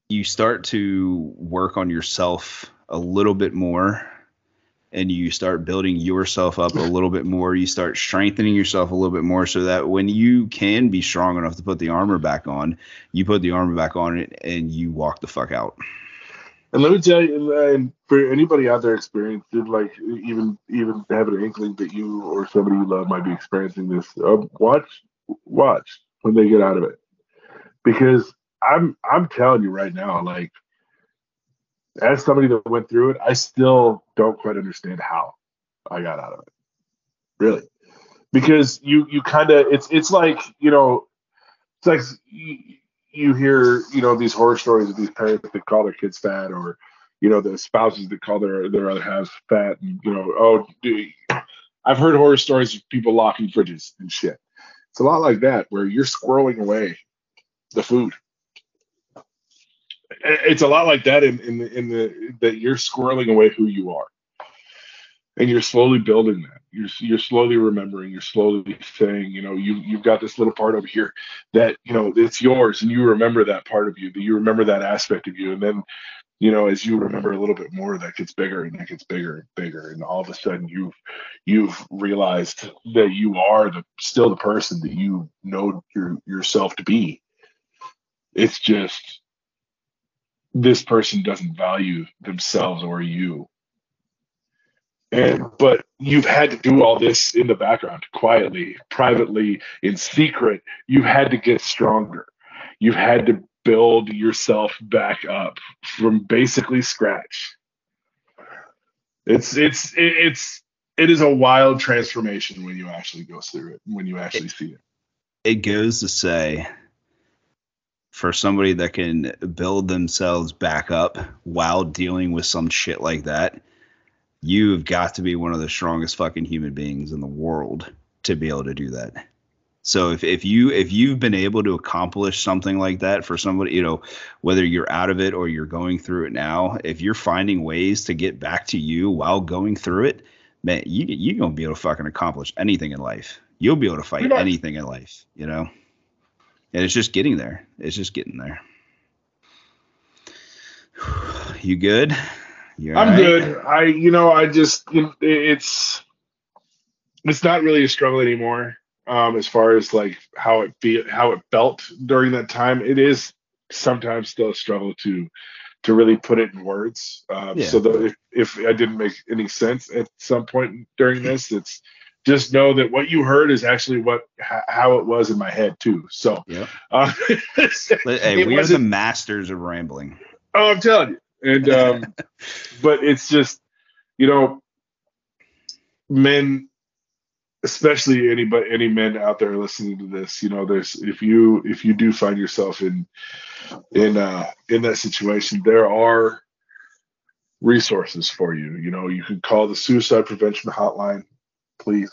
you start to work on yourself a little bit more and you start building yourself up a little bit more you start strengthening yourself a little bit more so that when you can be strong enough to put the armor back on you put the armor back on it and you walk the fuck out. And let me tell you, and for anybody out there experiencing, like even even having an inkling that you or somebody you love might be experiencing this, uh, watch watch when they get out of it, because I'm I'm telling you right now, like as somebody that went through it, I still don't quite understand how I got out of it, really, because you you kind of it's it's like you know it's like you, you hear you know these horror stories of these parents that call their kids fat or you know the spouses that call their their other halves fat and you know oh dude, i've heard horror stories of people locking fridges and shit. It's a lot like that where you're squirreling away the food it's a lot like that in in the in the that you're squirreling away who you are. And you're slowly building that. You're you're slowly remembering you're slowly saying you know you you've got this little part over here that you know it's yours and you remember that part of you that you remember that aspect of you. And then you know as you remember a little bit more that gets bigger and that gets bigger and bigger. And all of a sudden you've you've realized that you are the still the person that you know your, yourself to be. It's just this person doesn't value themselves or you. And but you've had to do all this in the background quietly privately in secret. You've had to get stronger. You've had to build yourself back up from basically scratch. It's it's it's it is a wild transformation when you actually go through it when you actually see it. It goes to say for somebody that can build themselves back up while dealing with some shit like that you've got to be one of the strongest fucking human beings in the world to be able to do that. So if, if you if you've been able to accomplish something like that for somebody, you know, whether you're out of it or you're going through it now, if you're finding ways to get back to you while going through it, man, you you're gonna be able to fucking accomplish anything in life. You'll be able to fight anything in life, you know. And it's just getting there. It's just getting there. You good? You're I'm right. good. I, you know, I just, you know, it's, it's not really a struggle anymore. Um, as far as like how it be, how it felt during that time, it is sometimes still a struggle to, to really put it in words. Um, yeah. So that if, if I didn't make any sense at some point during this, it's just know that what you heard is actually what how it was in my head too. So, yeah. Uh, hey, we are the masters of rambling. Oh, I'm telling you and um, but it's just you know men especially anybody any men out there listening to this you know there's if you if you do find yourself in in uh in that situation there are resources for you you know you can call the suicide prevention hotline please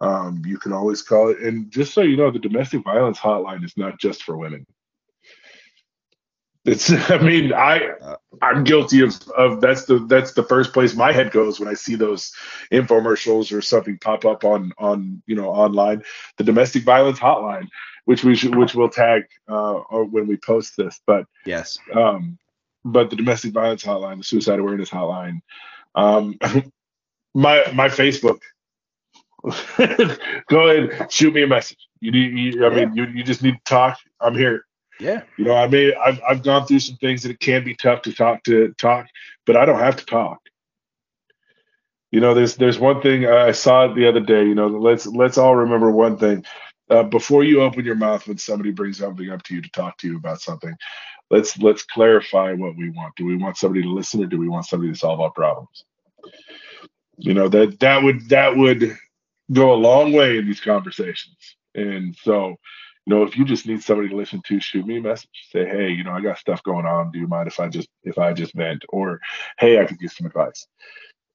um you can always call it and just so you know the domestic violence hotline is not just for women. It's I mean I I'm guilty of of that's the that's the first place my head goes when I see those infomercials or something pop up on on you know online. The domestic violence hotline which we should which we'll tag uh when we post this but yes. um but the domestic violence hotline the suicide awareness hotline um my my Facebook go ahead shoot me a message you need you, I mean you, you just need to talk I'm here yeah. You know, I mean, I've, I've gone through some things that it can be tough to talk to talk, but I don't have to talk. You know, there's there's one thing I saw it the other day. You know, let's let's all remember one thing. Uh, before you open your mouth when somebody brings something up to you to talk to you about something, let's let's clarify what we want. Do we want somebody to listen, or do we want somebody to solve our problems? You know that that would that would go a long way in these conversations. And so, you know, if you just need somebody to listen to, shoot me a message. Say, hey, you know, I got stuff going on. Do you mind if I just if I just vent? Or, hey, I could give some advice.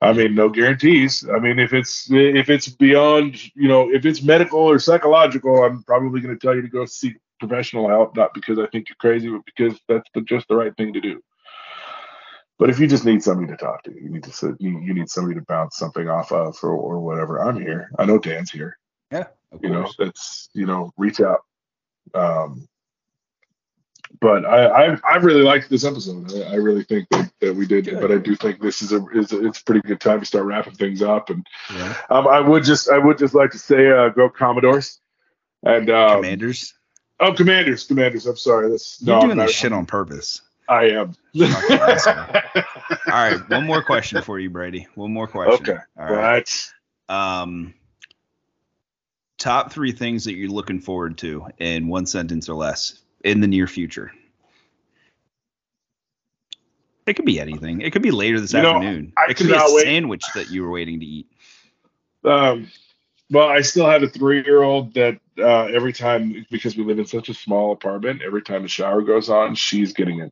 I mean, no guarantees. I mean, if it's if it's beyond, you know, if it's medical or psychological, I'm probably going to tell you to go seek professional help, not because I think you're crazy, but because that's the, just the right thing to do. But if you just need somebody to talk to, you need to you, you need somebody to bounce something off of or, or whatever. I'm here. I know Dan's here. Yeah, you know that's you know reach out. Um, but I, I, I really liked this episode. I, I really think that, that we did, good. but I do think this is a is a, it's a pretty good time to start wrapping things up. And yeah. um, I would just I would just like to say uh, go Commodores and um, Commanders. Oh, Commanders, Commanders. I'm sorry. That's you're no, doing this shit on purpose. I am. All right, one more question for you, Brady. One more question. Okay. All right. Um, top three things that you're looking forward to in one sentence or less in the near future. It could be anything. It could be later this you afternoon. Know, it could be a wait. sandwich that you were waiting to eat. Um, well, I still have a three-year-old that uh, every time because we live in such a small apartment, every time the shower goes on, she's getting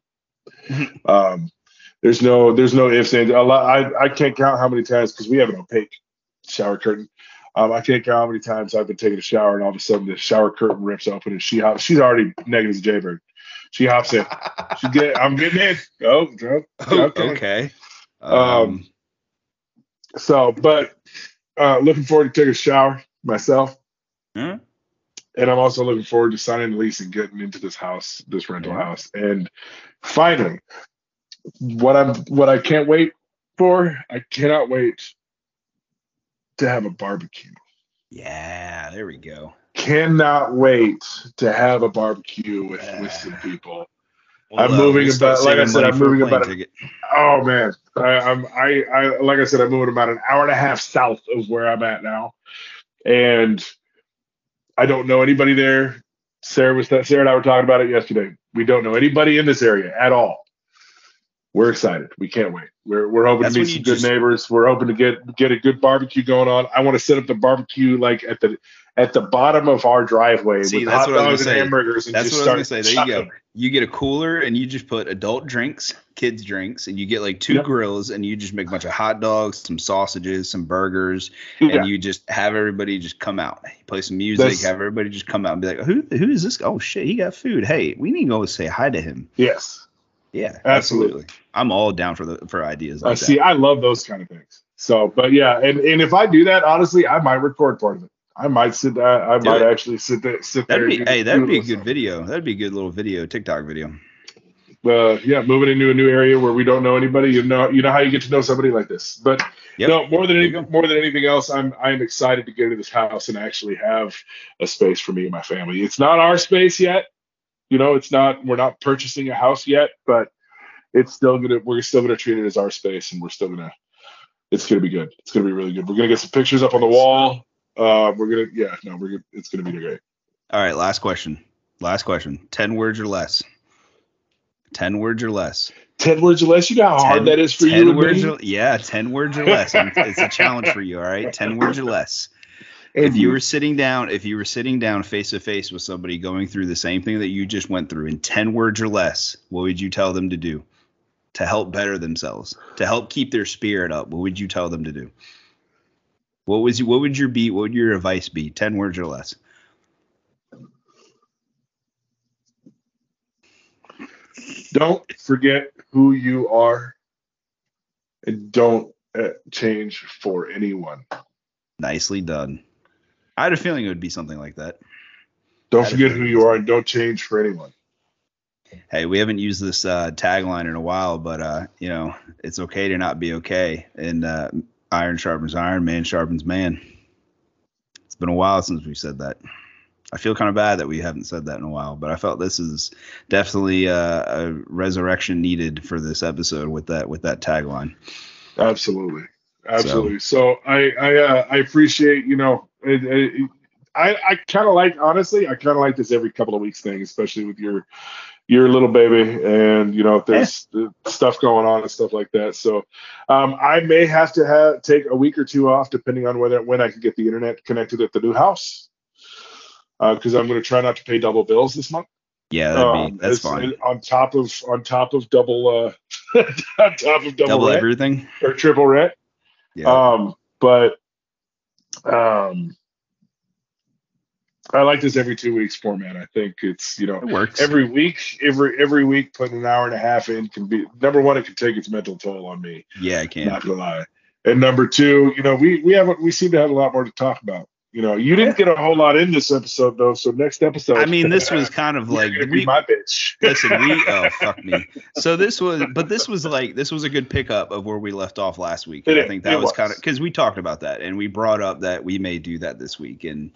um, there's no, there's no ifs and a lot. I I can't count how many times because we have an opaque shower curtain. Um, I can't count how many times I've been taking a shower and all of a sudden the shower curtain rips open and she hops. She's already negative as Jaybird. She hops in. She get. I'm getting in. Oh, okay. okay. Um, um, so, but uh, looking forward to taking a shower myself. Hmm? And I'm also looking forward to signing the lease and getting into this house, this rental yeah. house. And finally, what I'm what I can't wait for, I cannot wait to have a barbecue. Yeah, there we go. Cannot wait to have a barbecue with, with some people. I'm uh, moving about- like I said, I'm moving about a- Oh man, I, I'm I, I like I said, I'm moving about an hour and a half south of where I'm at now, and I don't know anybody there. Sarah was Sarah and I were talking about it yesterday. We don't know anybody in this area at all. We're excited. We can't wait. We're we're hoping That's to meet some good just- neighbors. We're hoping to get get a good barbecue going on. I want to set up the barbecue like at the at the bottom of our driveway See, with that's hot what I was dogs and say. hamburgers. And That's just what I was gonna say. There you go. You get a cooler and you just put adult drinks, kids drinks, and you get like two Yep. grills and you just make a bunch of hot dogs, some sausages, some burgers, Yeah. and you just have everybody just come out. Play some music, That's- have everybody just come out and be like, Who who is this? Oh shit, he got food. Hey, we need to go say hi to him. Yes. Yeah, Absolutely. I'm all down for the for ideas I like see. that. I love those kind of things. So, but yeah, and, and if I do that, honestly, I might record part of it. I might sit. Uh, I might it. actually sit there. Sit there. That'd be hey, that'd be a good video. That'd be a good little video, TikTok video. Uh, yeah, moving into a new area where we don't know anybody. You know, you know how you get to know somebody like this. But Yep. no, more than There any, you go. more than anything else, I'm I'm excited to get into this house and actually have a space for me and my family. It's not our space yet. You know, it's not. We're not purchasing a house yet, but it's still gonna. We're still gonna treat it as our space, and we're still gonna. It's gonna be good. It's gonna be really good. We're gonna get some pictures up on the wall. Uh, we're gonna. Yeah, no, we're gonna. It's gonna be great. All right, last question. Last question. Ten words or less. Ten words or less. Ten words or less. You know how hard that is for ten you words or yeah, ten words or less. It's a challenge for you. All right, ten words or less. If you were sitting down, if you were sitting down face to face with somebody going through the same thing that you just went through in ten words or less, what would you tell them to do to help better themselves, to help keep their spirit up? What would you tell them to do? What was? What would your be? What would your advice be? Ten words or less. don't forget who you are and don't uh, change for anyone Nicely done. I had a feeling it would be something like that. don't forget who you are and don't change for anyone hey, we haven't used this uh, tagline in a while, but uh, you know, it's okay to not be okay. And uh, iron sharpens iron, man sharpens man. It's been a while since we said that. I feel kind of bad that we haven't said that in a while, but I felt this is definitely uh, a resurrection needed for this episode with that with that tagline. absolutely absolutely so, i i uh, i appreciate you know it, it, i i kind of like honestly i kind of like this every couple of weeks thing especially with your your little baby and you know if there's uh, stuff going on and stuff like that so um, i may have to have take a week or two off depending on whether when i can get the internet connected at the new house because i'm going to try not to pay double bills this month Yeah, that'd Um, be that's fine. on top of on top of double uh on top of double, Double rent everything. or triple rent Yeah. um but um i like this every two weeks format i think it's you know it works. every week every every week putting an hour and a half in can be number one it can take its mental toll on me yeah, I can. not gonna lie and number two you know we we have we seem to have a lot more to talk about you know you didn't get a whole lot in this episode though so next episode I mean, this was kind of like we, be my bitch Listen, we oh fuck me. So this was, but this was like this was a good pickup of where we left off last week. It- I think that was, was. kind of because we talked about that and we brought up that we may do that this week, and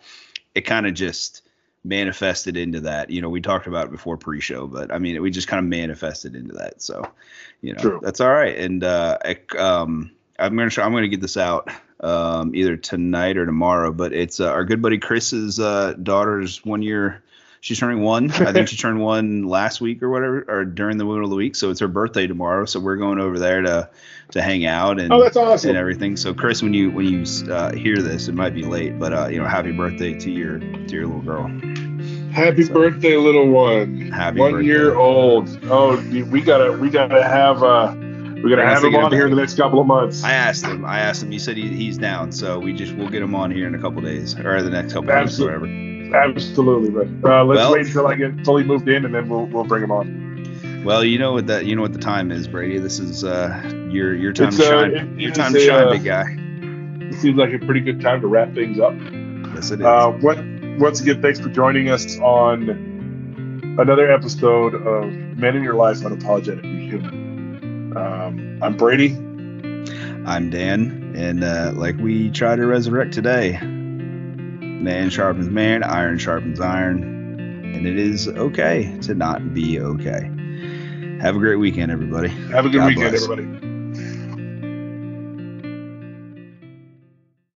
it kind of just manifested into that. You know, we talked about it before pre-show, but I mean, we just kind of manifested into that. So, you know, True. that's all right. And uh, I, um, I'm gonna I'm gonna get this out um, either tonight or tomorrow. But it's uh, our good buddy Chris's uh, daughter's one year. She's turning one. I think she turned one last week or whatever, or during the middle of the week. So it's her birthday tomorrow. So we're going over there to to hang out and oh that's awesome and everything. So Chris, when you when you uh, hear this, it might be late, but uh, you know, happy birthday to your to your little girl. Happy So- birthday, little one. Happy one birthday. year old. Oh, dude, we gotta we gotta have uh we gotta have him on here in the next couple of months. I asked him. I asked him. He said he, he's down. So we just we'll get him on here in a couple days or the next couple days, Absolutely. whatever. Absolutely, but uh, let's Well- wait until I get fully moved in, and then we'll we'll bring him on. Well, you know what that you know what the time is, Brady. This is uh your your time It's, to uh, shine. it- your time is to shine, uh, big guy. It seems like a pretty good time to wrap things up. Yes, it is. Uh, what once again, thanks for joining us on another episode of Men in Your Life Unapologetically Human. Um, I'm Brady. I'm Dan, and uh, like we try to resurrect today, man sharpens man, iron sharpens iron, and it is okay to not be okay. Have a great weekend, everybody. Have a good God weekend, bless. everybody.